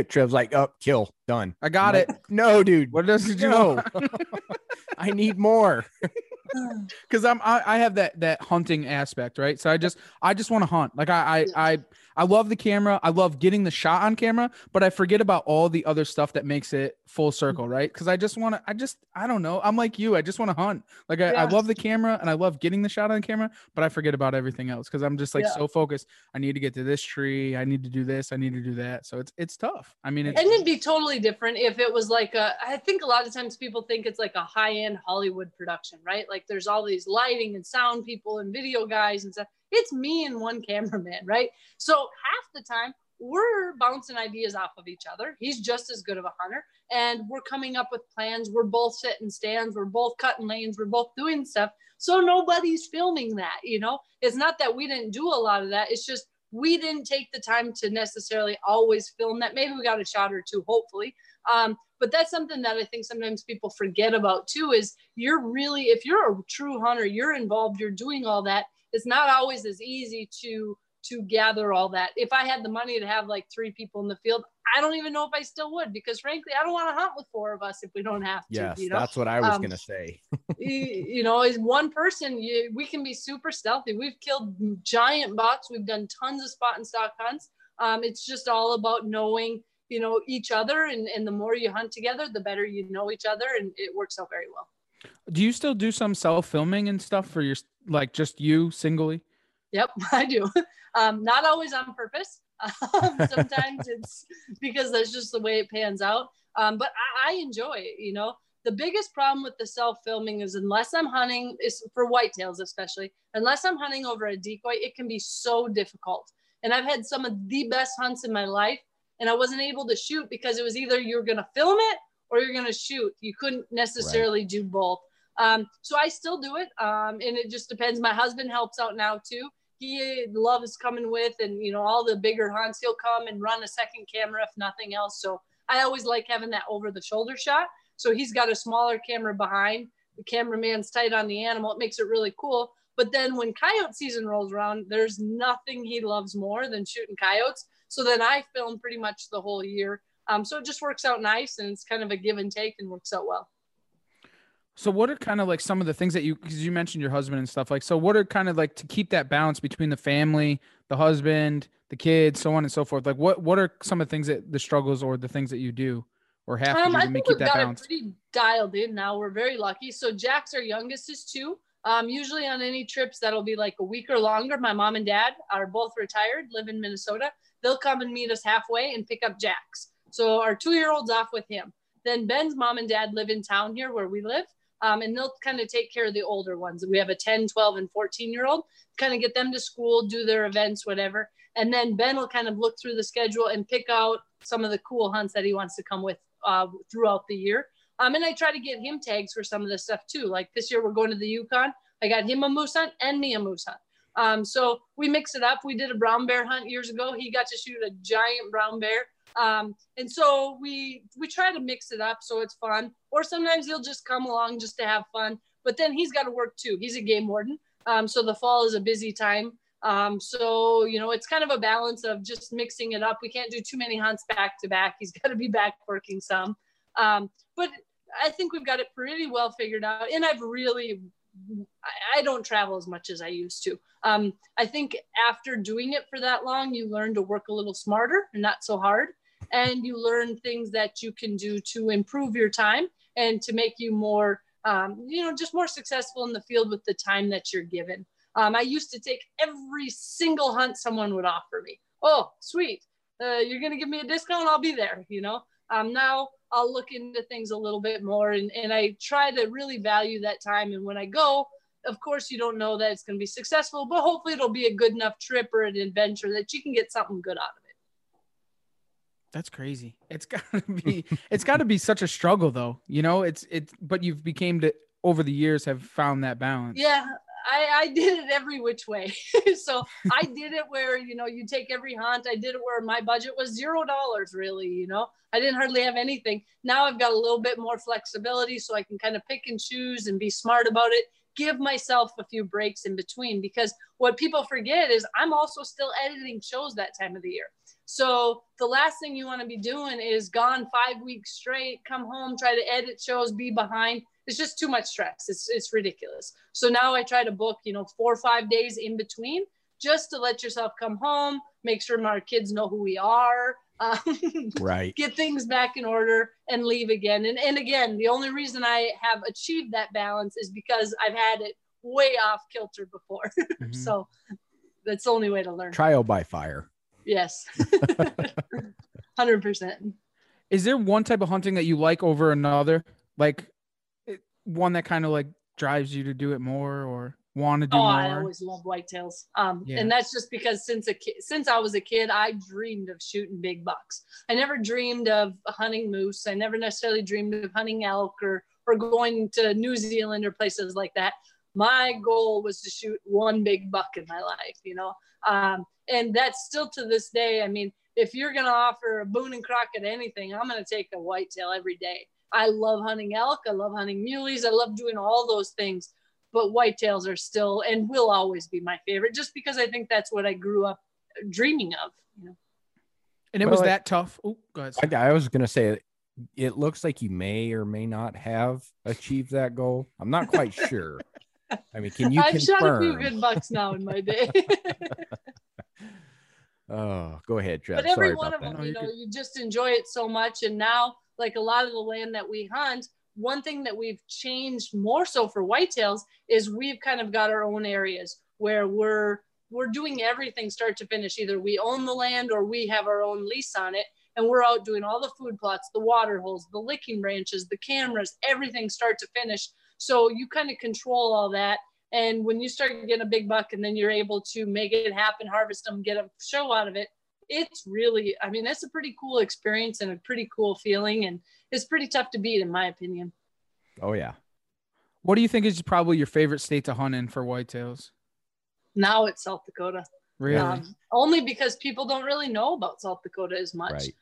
Speaker 2: Trev's like, up, kill, done.
Speaker 1: I got
Speaker 2: I'm
Speaker 1: it.
Speaker 2: like, no, dude.
Speaker 1: What does it do?
Speaker 2: No. I need more. Mm. [LAUGHS]
Speaker 1: because I'm I, I have that that hunting aspect, right? So I just I just want to hunt. Like I I I I love the camera. I love getting the shot on camera, but I forget about all the other stuff that makes it full circle, mm-hmm. right? Because I just want to. I just I don't know. I'm like you. I just want to hunt. Like I, I love the camera and I love getting the shot on camera, but I forget about everything else because I'm just like
Speaker 5: Yeah.
Speaker 1: so focused. I need to get to this tree. I need to do this. I need to do that. So it's it's tough. I mean, it's,
Speaker 5: and it'd be totally different if it was like a i think a lot of times people think it's like a high-end hollywood production right like there's all these lighting and sound people and video guys and stuff. It's me and one cameraman right? So half the time we're bouncing ideas off of each other. He's just as good of a hunter. And we're coming up with plans. We're both setting stands. We're both cutting lanes. We're both doing stuff. So nobody's filming that you know? It's not that we didn't do a lot of that. It's just we didn't take the time to necessarily always film that. Maybe we got a shot or two, hopefully. Um, but that's something that I think sometimes people forget about too is you're really, if you're a true hunter, you're involved, you're doing all that. It's not always as easy to to gather all that. If I had the money to have like three people in the field, I don't even know if I still would because frankly, I don't want to hunt with four of us if we don't have to.
Speaker 2: Yes,
Speaker 5: you know?
Speaker 2: that's what I was
Speaker 5: Um,
Speaker 2: gonna say. [LAUGHS]
Speaker 5: you know, as one person, you, we can be super stealthy. We've killed giant bucks. We've done tons of spot and stalk hunts. Um, it's just all about knowing, you know, each other. And, and the more you hunt together, the better you know each other. And it works out very well.
Speaker 1: do you still do some self filming and stuff for your like just you singly?
Speaker 5: Yep, [LAUGHS] I do. Um, not always on purpose. [LAUGHS] Um, sometimes it's because that's just the way it pans out. Um, but I, I enjoy it. You know, the biggest problem with the self filming is unless I'm hunting, is for whitetails especially. Unless I'm hunting over a decoy, it can be so difficult. And I've had some of the best hunts in my life, and I wasn't able to shoot because it was either you're going to film it or you're going to shoot. You couldn't necessarily do both. Um, so I still do it, um, and it just depends. My husband helps out now too. He loves coming with and you know all the bigger hunts. He'll come and run a second camera if nothing else. So i always like having that over the shoulder shot. So he's got a smaller camera behind. The cameraman's tight on the animal. It makes it really cool. But then when coyote season rolls around there's nothing he loves more than shooting coyotes so then i film pretty much the whole year um, so it just works out nice and it's kind of a give and take and works out well
Speaker 1: So what are kind of like some of the things that you because you mentioned your husband and stuff like so what are kind of like to keep that balance between the family, the husband, the kids, so on and so forth. Like, what what are some of the things that the struggles or the things that you do or have to
Speaker 5: Um,
Speaker 1: do
Speaker 5: I
Speaker 1: to make
Speaker 5: think
Speaker 1: keep that
Speaker 5: got
Speaker 1: balance?
Speaker 5: it pretty dialed in now. We're very lucky. So Jax our youngest is two. Um, usually on any trips that'll be like a week or longer. My mom and dad are both retired, live in Minnesota. They'll come and meet us halfway and pick up Jax. So our two-year-old's off with him. Then Ben's mom and dad live in town here where we live. Um, and they'll kind of take care of the older ones. We have a 10, 12, and 14 year old, kind of get them to school, do their events, whatever. And then Ben will kind of look through the schedule and pick out some of the cool hunts that he wants to come with uh, throughout the year. Um, and I try to get him tags for some of this stuff too. Like this year, we're going to the Yukon. I got him a moose hunt and me a moose hunt. Um, so we mix it up. We did a brown bear hunt years ago. He got to shoot a giant brown bear. Um, and so we we try to mix it up so it's fun. Or sometimes he'll just come along just to have fun. But then he's got to work too. He's a game warden. Um, so the fall is a busy time. Um, so you know it's kind of a balance of just mixing it up. We can't do too many hunts back to back. He's [LAUGHS] got to be back working some. Um, but I think we've got it pretty well figured out. And I've really I, don't travel as much as I used to. Um, I think after doing it for that long, you learn to work a little smarter and not so hard. And you learn things that you can do to improve your time and to make you more, um, you know, just more successful in the field with the time that you're given. Um, I used to take every single hunt someone would offer me. Oh, sweet. Uh, you're going to give me a discount? I'll be there, you know? Um, now I'll look into things a little bit more and, and I try to really value that time. And when I go, of course, you don't know that it's going to be successful, but hopefully it'll be a good enough trip or an adventure that you can get something good out of it.
Speaker 1: That's crazy. It's [LAUGHS] gotta be it's gotta be such a struggle though. You know, it's it's but you've became to over the years have found that balance.
Speaker 5: Yeah, I, I did it every which way. [LAUGHS] so I did it where, you know, you take every hunt. I did it where my budget was zero dollars really, you know. I didn't hardly have anything. Now I've got a little bit more flexibility so I can kind of pick and choose and be smart about it. Give myself a few breaks in between because what people forget is I'm also still editing shows that time of the year. So the last thing you want to be doing is gone five weeks straight, come home, try to edit shows, be behind. It's just too much stress. It's, it's ridiculous. So now I try to book, you know, four or five days in between just to let yourself come home, make sure our kids know who we are, um, [LAUGHS]
Speaker 2: Right.
Speaker 5: get things back in order and leave again. And, and again, the only reason I have achieved that balance is because I've had it way off kilter before. [LAUGHS]
Speaker 1: Mhm.
Speaker 5: so that's the only way to learn.
Speaker 2: Trial by fire.
Speaker 5: Yes. [LAUGHS] 100%.
Speaker 1: Is there one type of hunting that you like over another? Like it- one that kind of like drives you to do it more or want to do
Speaker 5: Oh,
Speaker 1: more?
Speaker 5: I always love whitetails. Um,
Speaker 1: Yeah.
Speaker 5: and that's just because since a since I was a kid, I dreamed of shooting big bucks. I never dreamed of hunting moose. I never necessarily dreamed of hunting elk or or going to New Zealand or places like that. My goal was to shoot one big buck in my life, you know. Um, and that's still to this day. I mean, if you're gonna offer a Boone and Crockett anything, I'm gonna take a whitetail every day. I love hunting elk. I love hunting muleys. I love doing all those things but whitetails are still and will always be my favorite just because I think that's what I grew up dreaming of. You know?
Speaker 1: and it
Speaker 2: Well,
Speaker 1: was
Speaker 2: I-
Speaker 1: that tough. Oh, go ahead.
Speaker 2: I, I was gonna say it looks like you may or may not have achieved that goal. I'm not quite [LAUGHS] sure. I mean, can you
Speaker 5: I've shot a few
Speaker 2: confirm?
Speaker 5: good bucks now in my day. [LAUGHS]
Speaker 2: Oh, go ahead, Jeff.
Speaker 5: but every
Speaker 2: Sorry
Speaker 5: one
Speaker 2: about
Speaker 5: of
Speaker 2: that.
Speaker 5: them,
Speaker 1: No,
Speaker 5: you know,
Speaker 1: good.
Speaker 5: you just enjoy it so much. And now, like a lot of the land that we hunt, one thing that we've changed more so for whitetails is we've kind of got our own areas where we're we're doing everything start to finish. Either we own the land or we have our own lease on it, and we're out doing all the food plots, the water holes, the licking branches, the cameras, everything start to finish. So you kind of control all that. And when you start getting a big buck and then you're able to make it happen, harvest them, get a show out of it, it's really, I mean, that's a pretty cool experience and a pretty cool feeling. And it's pretty tough to beat, in my opinion.
Speaker 2: Oh yeah.
Speaker 1: What do you think is probably your favorite state to hunt in for whitetails?
Speaker 5: Now it's South Dakota.
Speaker 1: Really?
Speaker 5: Um, only because people don't really know about South Dakota as much.
Speaker 2: Right.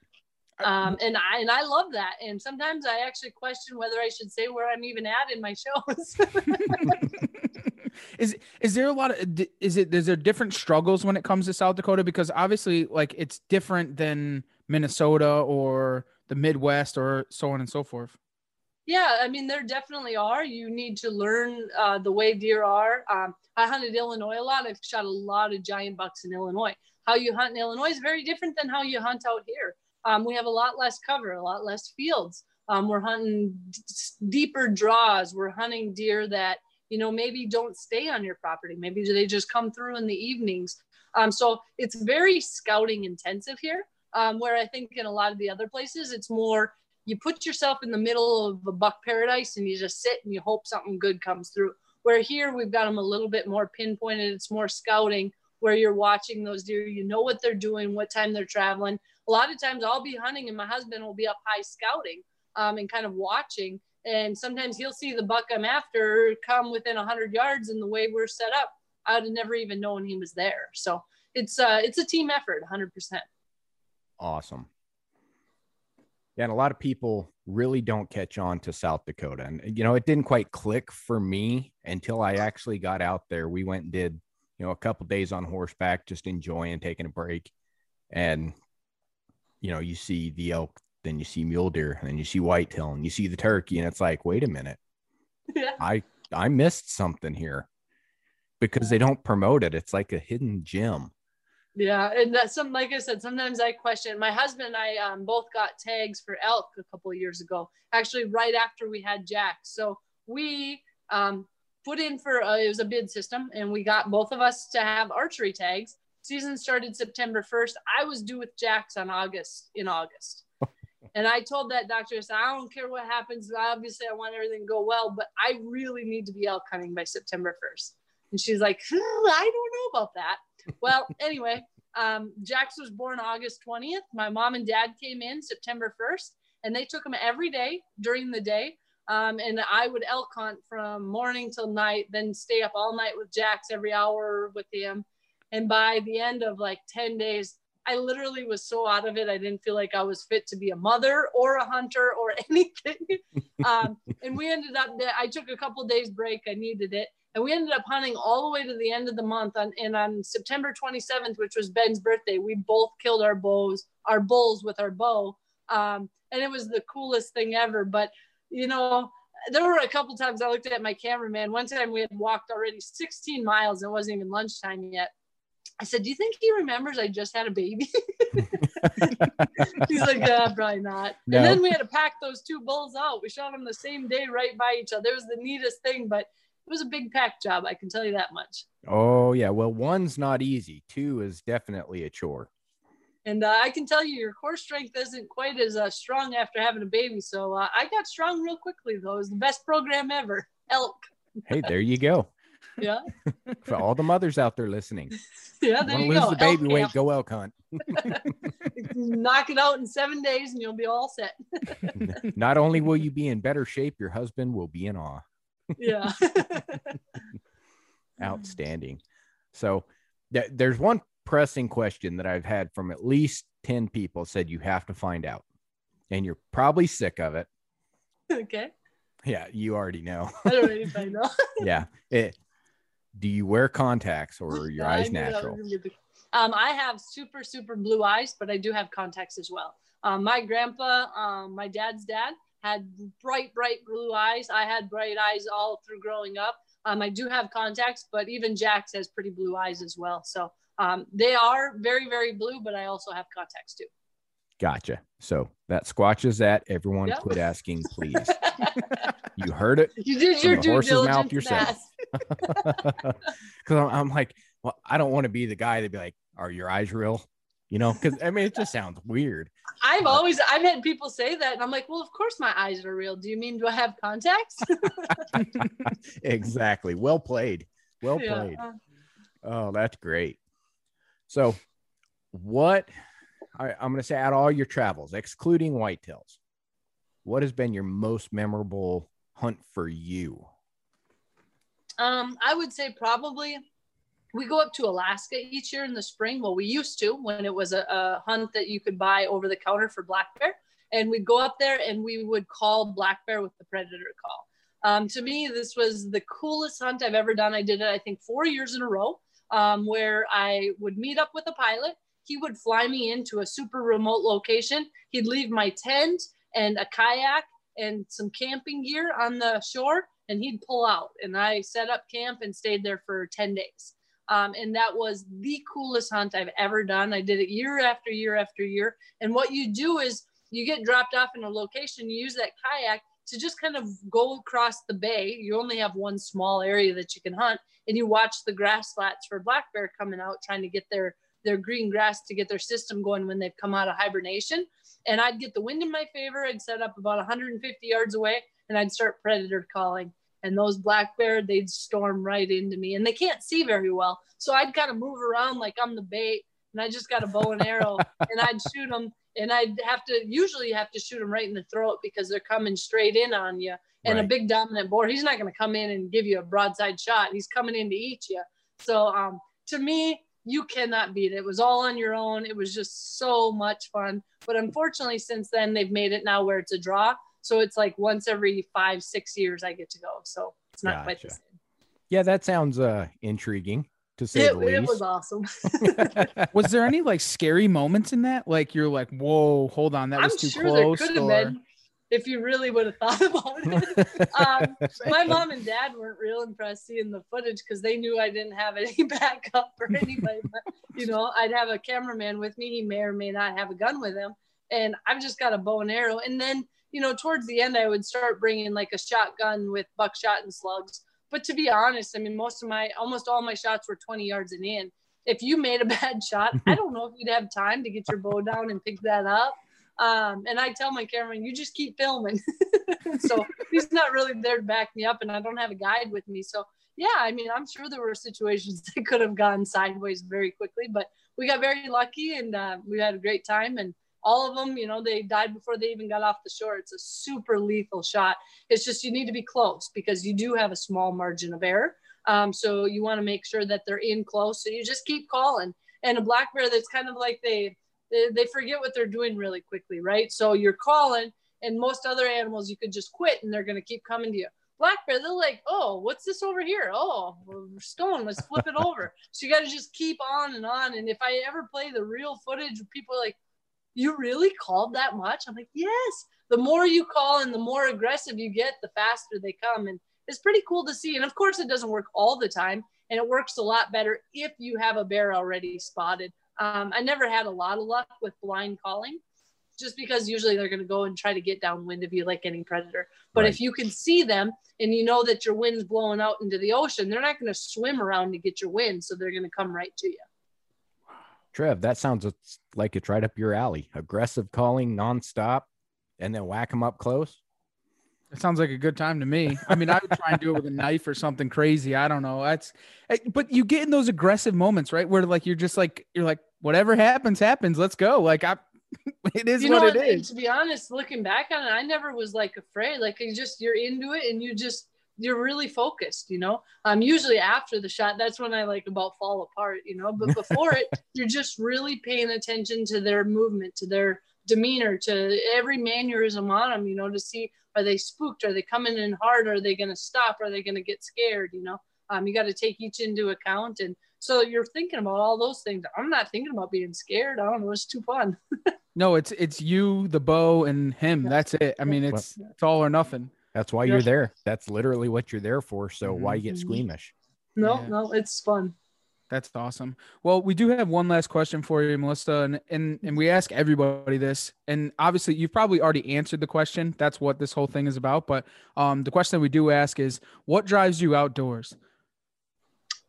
Speaker 5: Um, and I and I love that. And sometimes I actually question whether I should say where I'm even at in my shows. [LAUGHS] [LAUGHS] [LAUGHS]
Speaker 1: is is there a lot of is it is there different struggles when it comes to South Dakota because obviously like it's different than Minnesota or the Midwest or so on and so forth.
Speaker 5: Yeah, I mean, there definitely are. You need to learn uh, the way deer are. Um, I hunted Illinois a lot. I've shot a lot of giant bucks in Illinois. how you hunt in Illinois is very different than how you hunt out here. Um, we have a lot less cover, a lot less fields. Um, we're hunting d- deeper draws. We're hunting deer that you know maybe don't stay on your property. Maybe they just come through in the evenings. Um, so it's very scouting intensive here. Um, where I think in a lot of the other places, it's more you put yourself in the middle of a buck paradise and you just sit and you hope something good comes through. Where here we've got them a little bit more pinpointed. It's more scouting where you're watching those deer. You know what they're doing, what time they're traveling. A lot of times I'll be hunting and my husband will be up high scouting um, and kind of watching. And sometimes he'll see the buck I'm after come within 100 yards, and the way we're set up, I'd have never even known he was there. So it's uh, it's a team effort, 100%.
Speaker 2: Awesome. Yeah, and a lot of people really don't catch on to South Dakota. And, you know, it didn't quite click for me until I actually got out there. We went and did, you know, a couple days on horseback, just enjoying taking a break. And, you know, you see the elk, then you see mule deer, and then you see whitetail, and you see the turkey. And it's like, wait a minute. [LAUGHS]
Speaker 5: Yeah.
Speaker 2: I I missed something here because they don't promote it. It's like a hidden gem.
Speaker 5: Yeah, and that's some like I said. Sometimes I question. My husband and I um, both got tags for elk a couple of years ago. Actually, right after we had Jack, so we um, put in for uh, it was a bid system, and we got both of us to have archery tags. Season started September first. I was due with Jax on August in August, and I told that doctor, I said, I don't care what happens. Obviously, I want everything to go well, but I really need to be elk hunting by September first. And she's like, "Hmm, I don't know about that well, [LAUGHS] anyway, um, Jax was born August 20th. My mom and dad came in September 1st, and they took him every day during the day. Um, and I would elk hunt from morning till night, then stay up all night with Jax every hour with him. And by the end of like 10 days, I literally was so out of it. I didn't feel like I was fit to be a mother or a hunter or [LAUGHS] anything. um, and we ended up, that I took a couple days break. I needed it. And we ended up hunting all the way to the end of the month. On, and on September 27th, which was Ben's birthday, we both killed our bows, our bulls with our bow. Um, and it was the coolest thing ever. But, you know, there were a couple times I looked at my cameraman. One time we had walked already 16 miles and it wasn't even lunchtime yet. I said, Do you think he remembers I just had a baby? [LAUGHS] He's like, Yeah, [LAUGHS] probably not.
Speaker 2: No.
Speaker 5: And then we had to pack those two bulls out. We shot them the same day right by each other. It was the neatest thing, but it was a big pack job. I can tell you that much.
Speaker 2: Oh yeah, well one's not easy. Two is definitely a chore.
Speaker 5: And uh, I can tell you, your core strength isn't quite as uh, strong after having a baby. So uh, I got strong real quickly, though. It was the best program ever. [LAUGHS] Elk.
Speaker 2: Hey, there you go.
Speaker 5: Yeah. [LAUGHS]
Speaker 2: For all the mothers out there listening, [LAUGHS]
Speaker 5: Yeah. There you
Speaker 2: lose
Speaker 5: go.
Speaker 2: the baby
Speaker 5: Elk
Speaker 2: weight, go elk hunt. [LAUGHS]
Speaker 5: Knock it out in seven days and you'll be all set.
Speaker 2: Not only will you be in better shape, your husband will be in awe.
Speaker 5: yeah.
Speaker 2: Outstanding. So th- there's one pressing question that I've had from at least 10 people said you have to find out. And you're probably sick of it.
Speaker 5: okay.
Speaker 2: Yeah, you already know.
Speaker 5: I don't know if I know.
Speaker 2: yeah. It, do you wear contacts or are your eyes natural?
Speaker 5: gonna be the- Um, I have super, super blue eyes, but I do have contacts as well. Um, my grandpa, um, my dad's dad, had bright, bright blue eyes. I had bright eyes all through growing up. Um, I do have contacts, but even Jax has pretty blue eyes as well. So um, they are very, very blue, but I also have contacts too.
Speaker 2: Gotcha. So that squatches that. Everyone
Speaker 5: Yep.
Speaker 2: quit asking, please. [LAUGHS] you heard it.
Speaker 5: you did your due
Speaker 2: horse's mouth yourself. [LAUGHS] Because I'm, I'm like, well, I don't want to be the guy that be like, are your eyes real? You know, because I mean, it just sounds weird.
Speaker 5: I've always I've had people say that, and I'm like, well, of course my eyes are real. Do you mean do I have contacts? [LAUGHS]
Speaker 2: exactly. Well played. Well
Speaker 5: Yeah.
Speaker 2: played. Oh, that's great. So, what I, I'm going to say out of all your travels, excluding whitetails, what has been your most memorable hunt for you?
Speaker 5: Um, I would say probably we go up to Alaska each year in the spring. Well, we used to when it was a, a hunt that you could buy over the counter for black bear. And we'd go up there and we would call black bear with the predator call. Um, to me, this was the coolest hunt I've ever done. I did it, I think, four years in a row, um, where I would meet up with a pilot. He would fly me into a super remote location. He'd leave my tent and a kayak and some camping gear on the shore, and he'd pull out. And I set up camp and stayed there for 10 days. Um, and that was the coolest hunt I've ever done. I did it year after year after year. And what you do is you get dropped off in a location, you use that kayak to just kind of go across the bay. You only have one small area that you can hunt, and you watch the grass flats for black bear coming out trying to get their their green grass to get their system going when they've come out of hibernation. And I'd get the wind in my favor. I'd set up about 150 yards away, and I'd start predator calling. And those black bear, they'd storm right into me, and they can't see very well. So I'd kind of move around like I'm the bait, and I just got a bow and arrow, [LAUGHS] and I'd shoot them and I'd have to usually have to shoot them right in the throat because they're coming straight in on you. And right. a big dominant boar, he's not going to come in and give you a broadside shot. He's coming in to eat you. So um, to me, you cannot beat it. It was all on your own. It was just so much fun. But unfortunately, since then, they've made it now where it's a draw. So it's like once every five, six years I get to go. So it's not gotcha. quite the same.
Speaker 2: Yeah, that sounds uh, intriguing to say
Speaker 5: it,
Speaker 2: the least.
Speaker 5: It was awesome. [LAUGHS] [LAUGHS]
Speaker 1: was there any like scary moments in that? Like you're like, whoa, hold on, that was I'm too sure close. There could have or... been
Speaker 5: if you really would have thought [LAUGHS] about it. um, my mom and dad weren't real impressed seeing the footage because they knew I didn't have any backup or anybody. but, you know, I'd have a cameraman with me. He may or may not have a gun with him. And I've just got a bow and arrow. And then, you know, towards the end, I would start bringing like a shotgun with buckshot and slugs but to be honest, I mean, most of my, almost all my shots were 20 yards and in. If you made a [LAUGHS] bad shot, I don't know if you'd have time to get your bow down and pick that up. Um, and I tell my cameraman, you just keep filming. [LAUGHS] so he's not really there to back me up, and I don't have a guide with me. So yeah, I mean, I'm sure there were situations [LAUGHS] that could have gone sideways very quickly, but we got very lucky and uh, we had a great time. And all of them, you know, they died before they even got off the shore. It's a super lethal shot. It's just you need to be close because you do have a small margin of error. Um, so you want to make sure that they're in close. So you just keep calling. And a black bear that's kind of like they, they they forget what they're doing really quickly, right? So you're calling, and most other animals you could just quit and they're going to keep coming to you. Black bear, they're like, oh, what's this over here? Oh, stone, let's flip it over. So you got to just keep on and on. And if I ever play the real footage, people like, you really called that much? I'm like, yes. The more you call and the more aggressive you get, the faster they come. And it's pretty cool to see. And of course, it doesn't work all the time. And it works a lot better if you have a bear already spotted. Um, I never had a lot of luck with blind calling just because usually they're going to go and try to get downwind of you like any predator. But right. if you can see them and you know that your wind's blowing out into the ocean, they're not going to swim around to get your wind. So they're going to come right to you.
Speaker 2: Trev, that sounds like it's right up your alley. Aggressive calling nonstop and then whack them up close.
Speaker 1: It sounds like a good time to me. I mean, I would try and do it with a knife or something crazy. I don't know. That's, eh, but you get in those aggressive moments, right? Where like you're just like you're like whatever happens, happens. Let's go. Like I, [LAUGHS] it is you what it is.
Speaker 5: To be honest, looking back on it, I never was like afraid. Like you just you're into it and you just you're really focused, you know. Um, usually after the shot, that's when I like about fall apart, you know. But [LAUGHS] before it, you're just really paying attention to their movement, to their demeanor, to every mannerism on them, you know, to see are they spooked, are they coming in hard, are they going to stop, are they going to get scared, you know. Um, you got to take each into account, and so you're thinking about all those things. I'm not thinking about being scared. I don't know. It's too fun. [LAUGHS]
Speaker 1: no, it's it's you, the bow, and him. That's it. I mean, it's it's all or nothing.
Speaker 2: That's why you're there. That's literally what you're there for. So mm-hmm. why get mm-hmm. squeamish?
Speaker 5: No, yeah. no, it's fun.
Speaker 1: That's awesome. Well, we do have one last question for you, Melissa, and, and and we ask everybody this, and obviously you've probably already answered the question. That's what this whole thing is about. But um, the question that we do ask is, what drives you outdoors?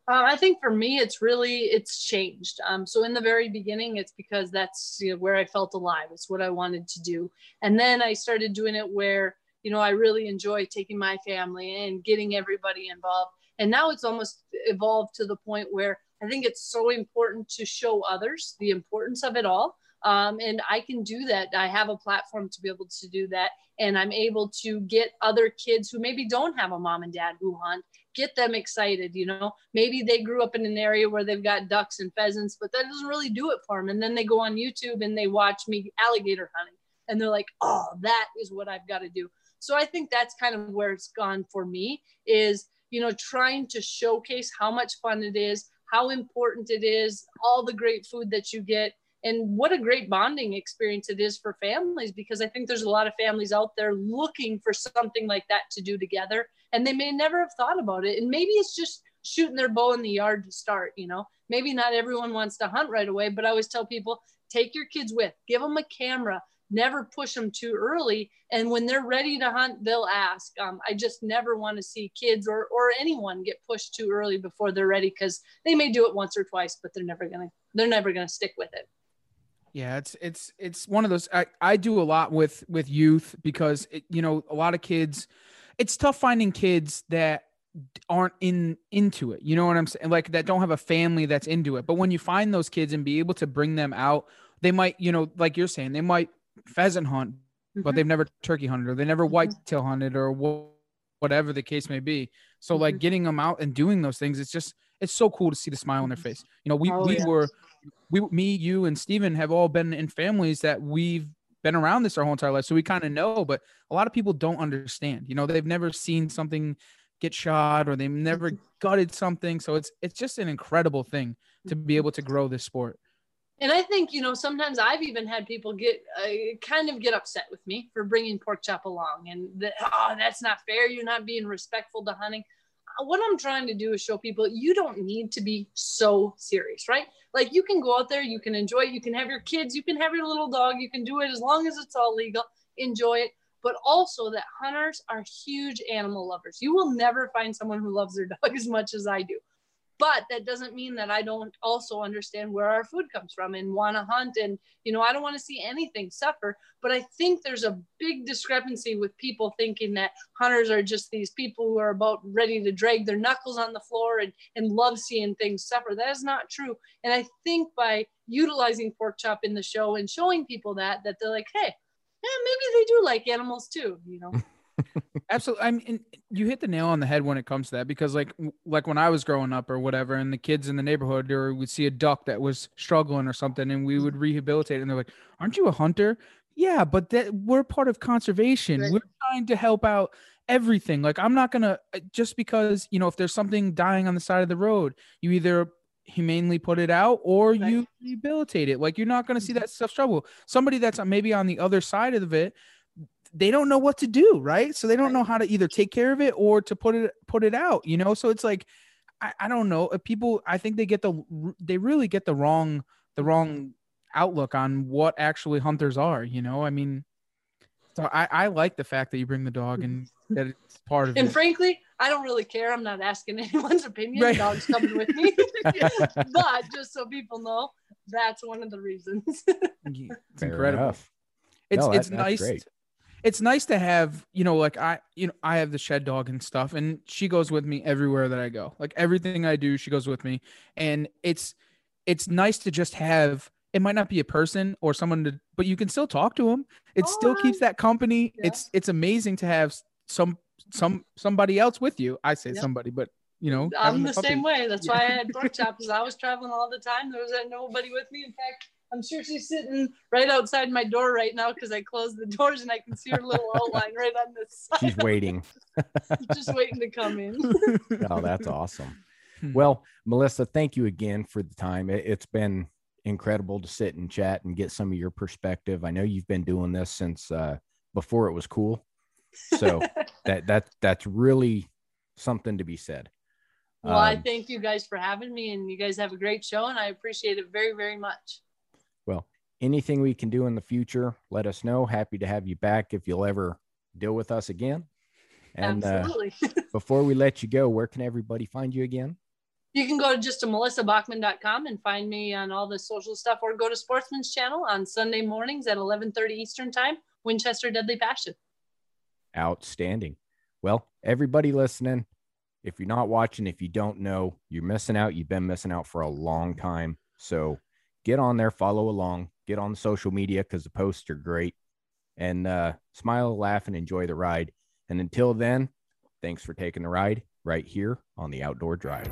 Speaker 5: Uh, I think for me, it's really it's changed. Um, so in the very beginning, it's because that's you know, where I felt alive. It's what I wanted to do, and then I started doing it where you know, I really enjoy taking my family and getting everybody involved. And now it's almost evolved to the point where I think it's so important to show others the importance of it all. Um, and I can do that. I have a platform to be able to do that. And I'm able to get other kids who maybe don't have a mom and dad who hunt, get them excited. You know, maybe they grew up in an area where they've got ducks and pheasants, but that doesn't really do it for them. And then they go on YouTube and they watch me alligator hunting and they're like, oh, that is what I've got to do. So I think that's kind of where it's gone for me is, you know, trying to showcase how much fun it is, how important it is, all the great food that you get, and what a great bonding experience it is for families because I think there's a lot of families out there looking for something like that to do together and they may never have thought about it. And maybe it's just shooting their bow in the yard to start. You know, maybe not everyone wants to hunt right away, but I always tell people take your kids with, give them a camera, never push them too early. And when they're ready to hunt, they'll ask. Um, I just never want to see kids or, or anyone get pushed too early before they're ready because they may do it once or twice, but they're never gonna they're never gonna stick with it.
Speaker 1: Yeah, it's it's it's one of those. I, I do a lot with with youth because it, you know a lot of kids. It's tough finding kids that aren't in into it. You know what I'm saying? Like that don't have a family that's into it. But when you find those kids and be able to bring them out, they might, you know, like you're saying, they might pheasant hunt, mm-hmm. but they've never turkey hunted or they never mm-hmm. whitetail hunted or whatever the case may be. So mm-hmm. like getting them out and doing those things, it's just it's so cool to see the smile on their face. You know, we oh, we were we me you and Steven have all been in families that we've been around this our whole entire life, so we kind of know. But a lot of people don't understand. You know, they've never seen something get shot or they've never mm-hmm. gutted something. So it's it's just an incredible thing to be able to grow this sport
Speaker 5: and I think you know sometimes I've even had people get uh, kind of get upset with me for bringing pork chop along, and that oh that's not fair. You're not being respectful to hunting. Uh, what I'm trying to do is show people you don't need to be so serious, right? Like you can go out there, you can enjoy it, you can have your kids, you can have your little dog, you can do it as long as it's all legal. Enjoy it, but also that hunters are huge animal lovers. You will never find someone who loves their [LAUGHS] dog as much as I do but that doesn't mean that I don't also understand where our food comes from and want to hunt. And, you know, I don't want to see anything suffer. But I think there's a big discrepancy with people thinking that hunters are just these people who are about ready to drag their knuckles on the floor and, and love seeing things suffer. That is not true. And I think by utilizing pork chop in the show and showing people that, that they're like, hey, yeah, maybe they do like animals too, you know. [LAUGHS]
Speaker 1: Absolutely. I mean, you hit the nail on the head when it comes to that because, like, like when I was growing up or whatever, and the kids in the neighborhood or would see a duck that was struggling or something, and we would rehabilitate, it, and they're like, "Aren't you a hunter?" Yeah, but that we're part of conservation. Right. We're trying to help out everything. Like, I'm not gonna uh, just because you know if there's something dying on the side of the road, you either humanely put it out or right. you rehabilitate it. Like, you're not gonna see mm-hmm. that stuff struggle. Somebody that's maybe on the other side of it they don't know what to do, right? So they don't know how to either take care of it or to put it put it out, you know. So it's like I, I don't know. Uh, people I think they get the they really get the wrong the wrong outlook on what actually hunters are, you know. I mean so I, I like the fact that you bring the dog and [LAUGHS] that it's part of
Speaker 5: and
Speaker 1: it.
Speaker 5: frankly, I don't really care. I'm not asking [LAUGHS] anyone's opinion. Right. The dog's coming with me. [LAUGHS] but just so people know, that's one of the reasons.
Speaker 1: it's incredible. Enough. It's no, that, it's nice. Great it's nice to have you know like i you know i have the shed dog and stuff and she goes with me everywhere that i go. Like everything i do she goes with me. And it's it's nice to just have it might not be a person or someone to but you can still talk to them it oh, still keeps that company. Yeah. it's it's amazing to have some some somebody else with you. I say somebody but you know
Speaker 5: i'm the same way. That's why i had pork because [LAUGHS] i was traveling all the time. There was nobody with me. In fact I'm sure she's sitting right outside my door right now because I closed the doors and I can see her little outline [LAUGHS] right on this
Speaker 2: side. [LAUGHS] She's waiting.
Speaker 5: just waiting to come in. [LAUGHS]
Speaker 2: oh, that's awesome. Hmm. Well, Melissa, thank you again for the time. It's been incredible to sit and chat and get some of your perspective. I know you've been doing this since uh, before it was cool, so that that that's really something to be said.
Speaker 5: Well, um, I thank you guys for having me, and you guys have a great show, and I appreciate it very, very much.
Speaker 2: Anything we can do in the future, let us know. Happy to have you back if you'll ever deal with us again. And uh, [LAUGHS] before we let you go, where can everybody find you again?
Speaker 5: You can go to just to melissabachman.com and find me on all the social stuff or go to Sportsman's Channel on Sunday mornings at 11:30 Eastern Time, Winchester Deadly Passion.
Speaker 2: Outstanding. Well, everybody listening, if you're not watching, if you don't know, you're missing out. You've been missing out for a long time. So get on there, follow along, get on social media because the posts are great, and uh, smile, laugh, and enjoy the ride. And until then, thanks for taking the ride right here on the Outdoor Drive.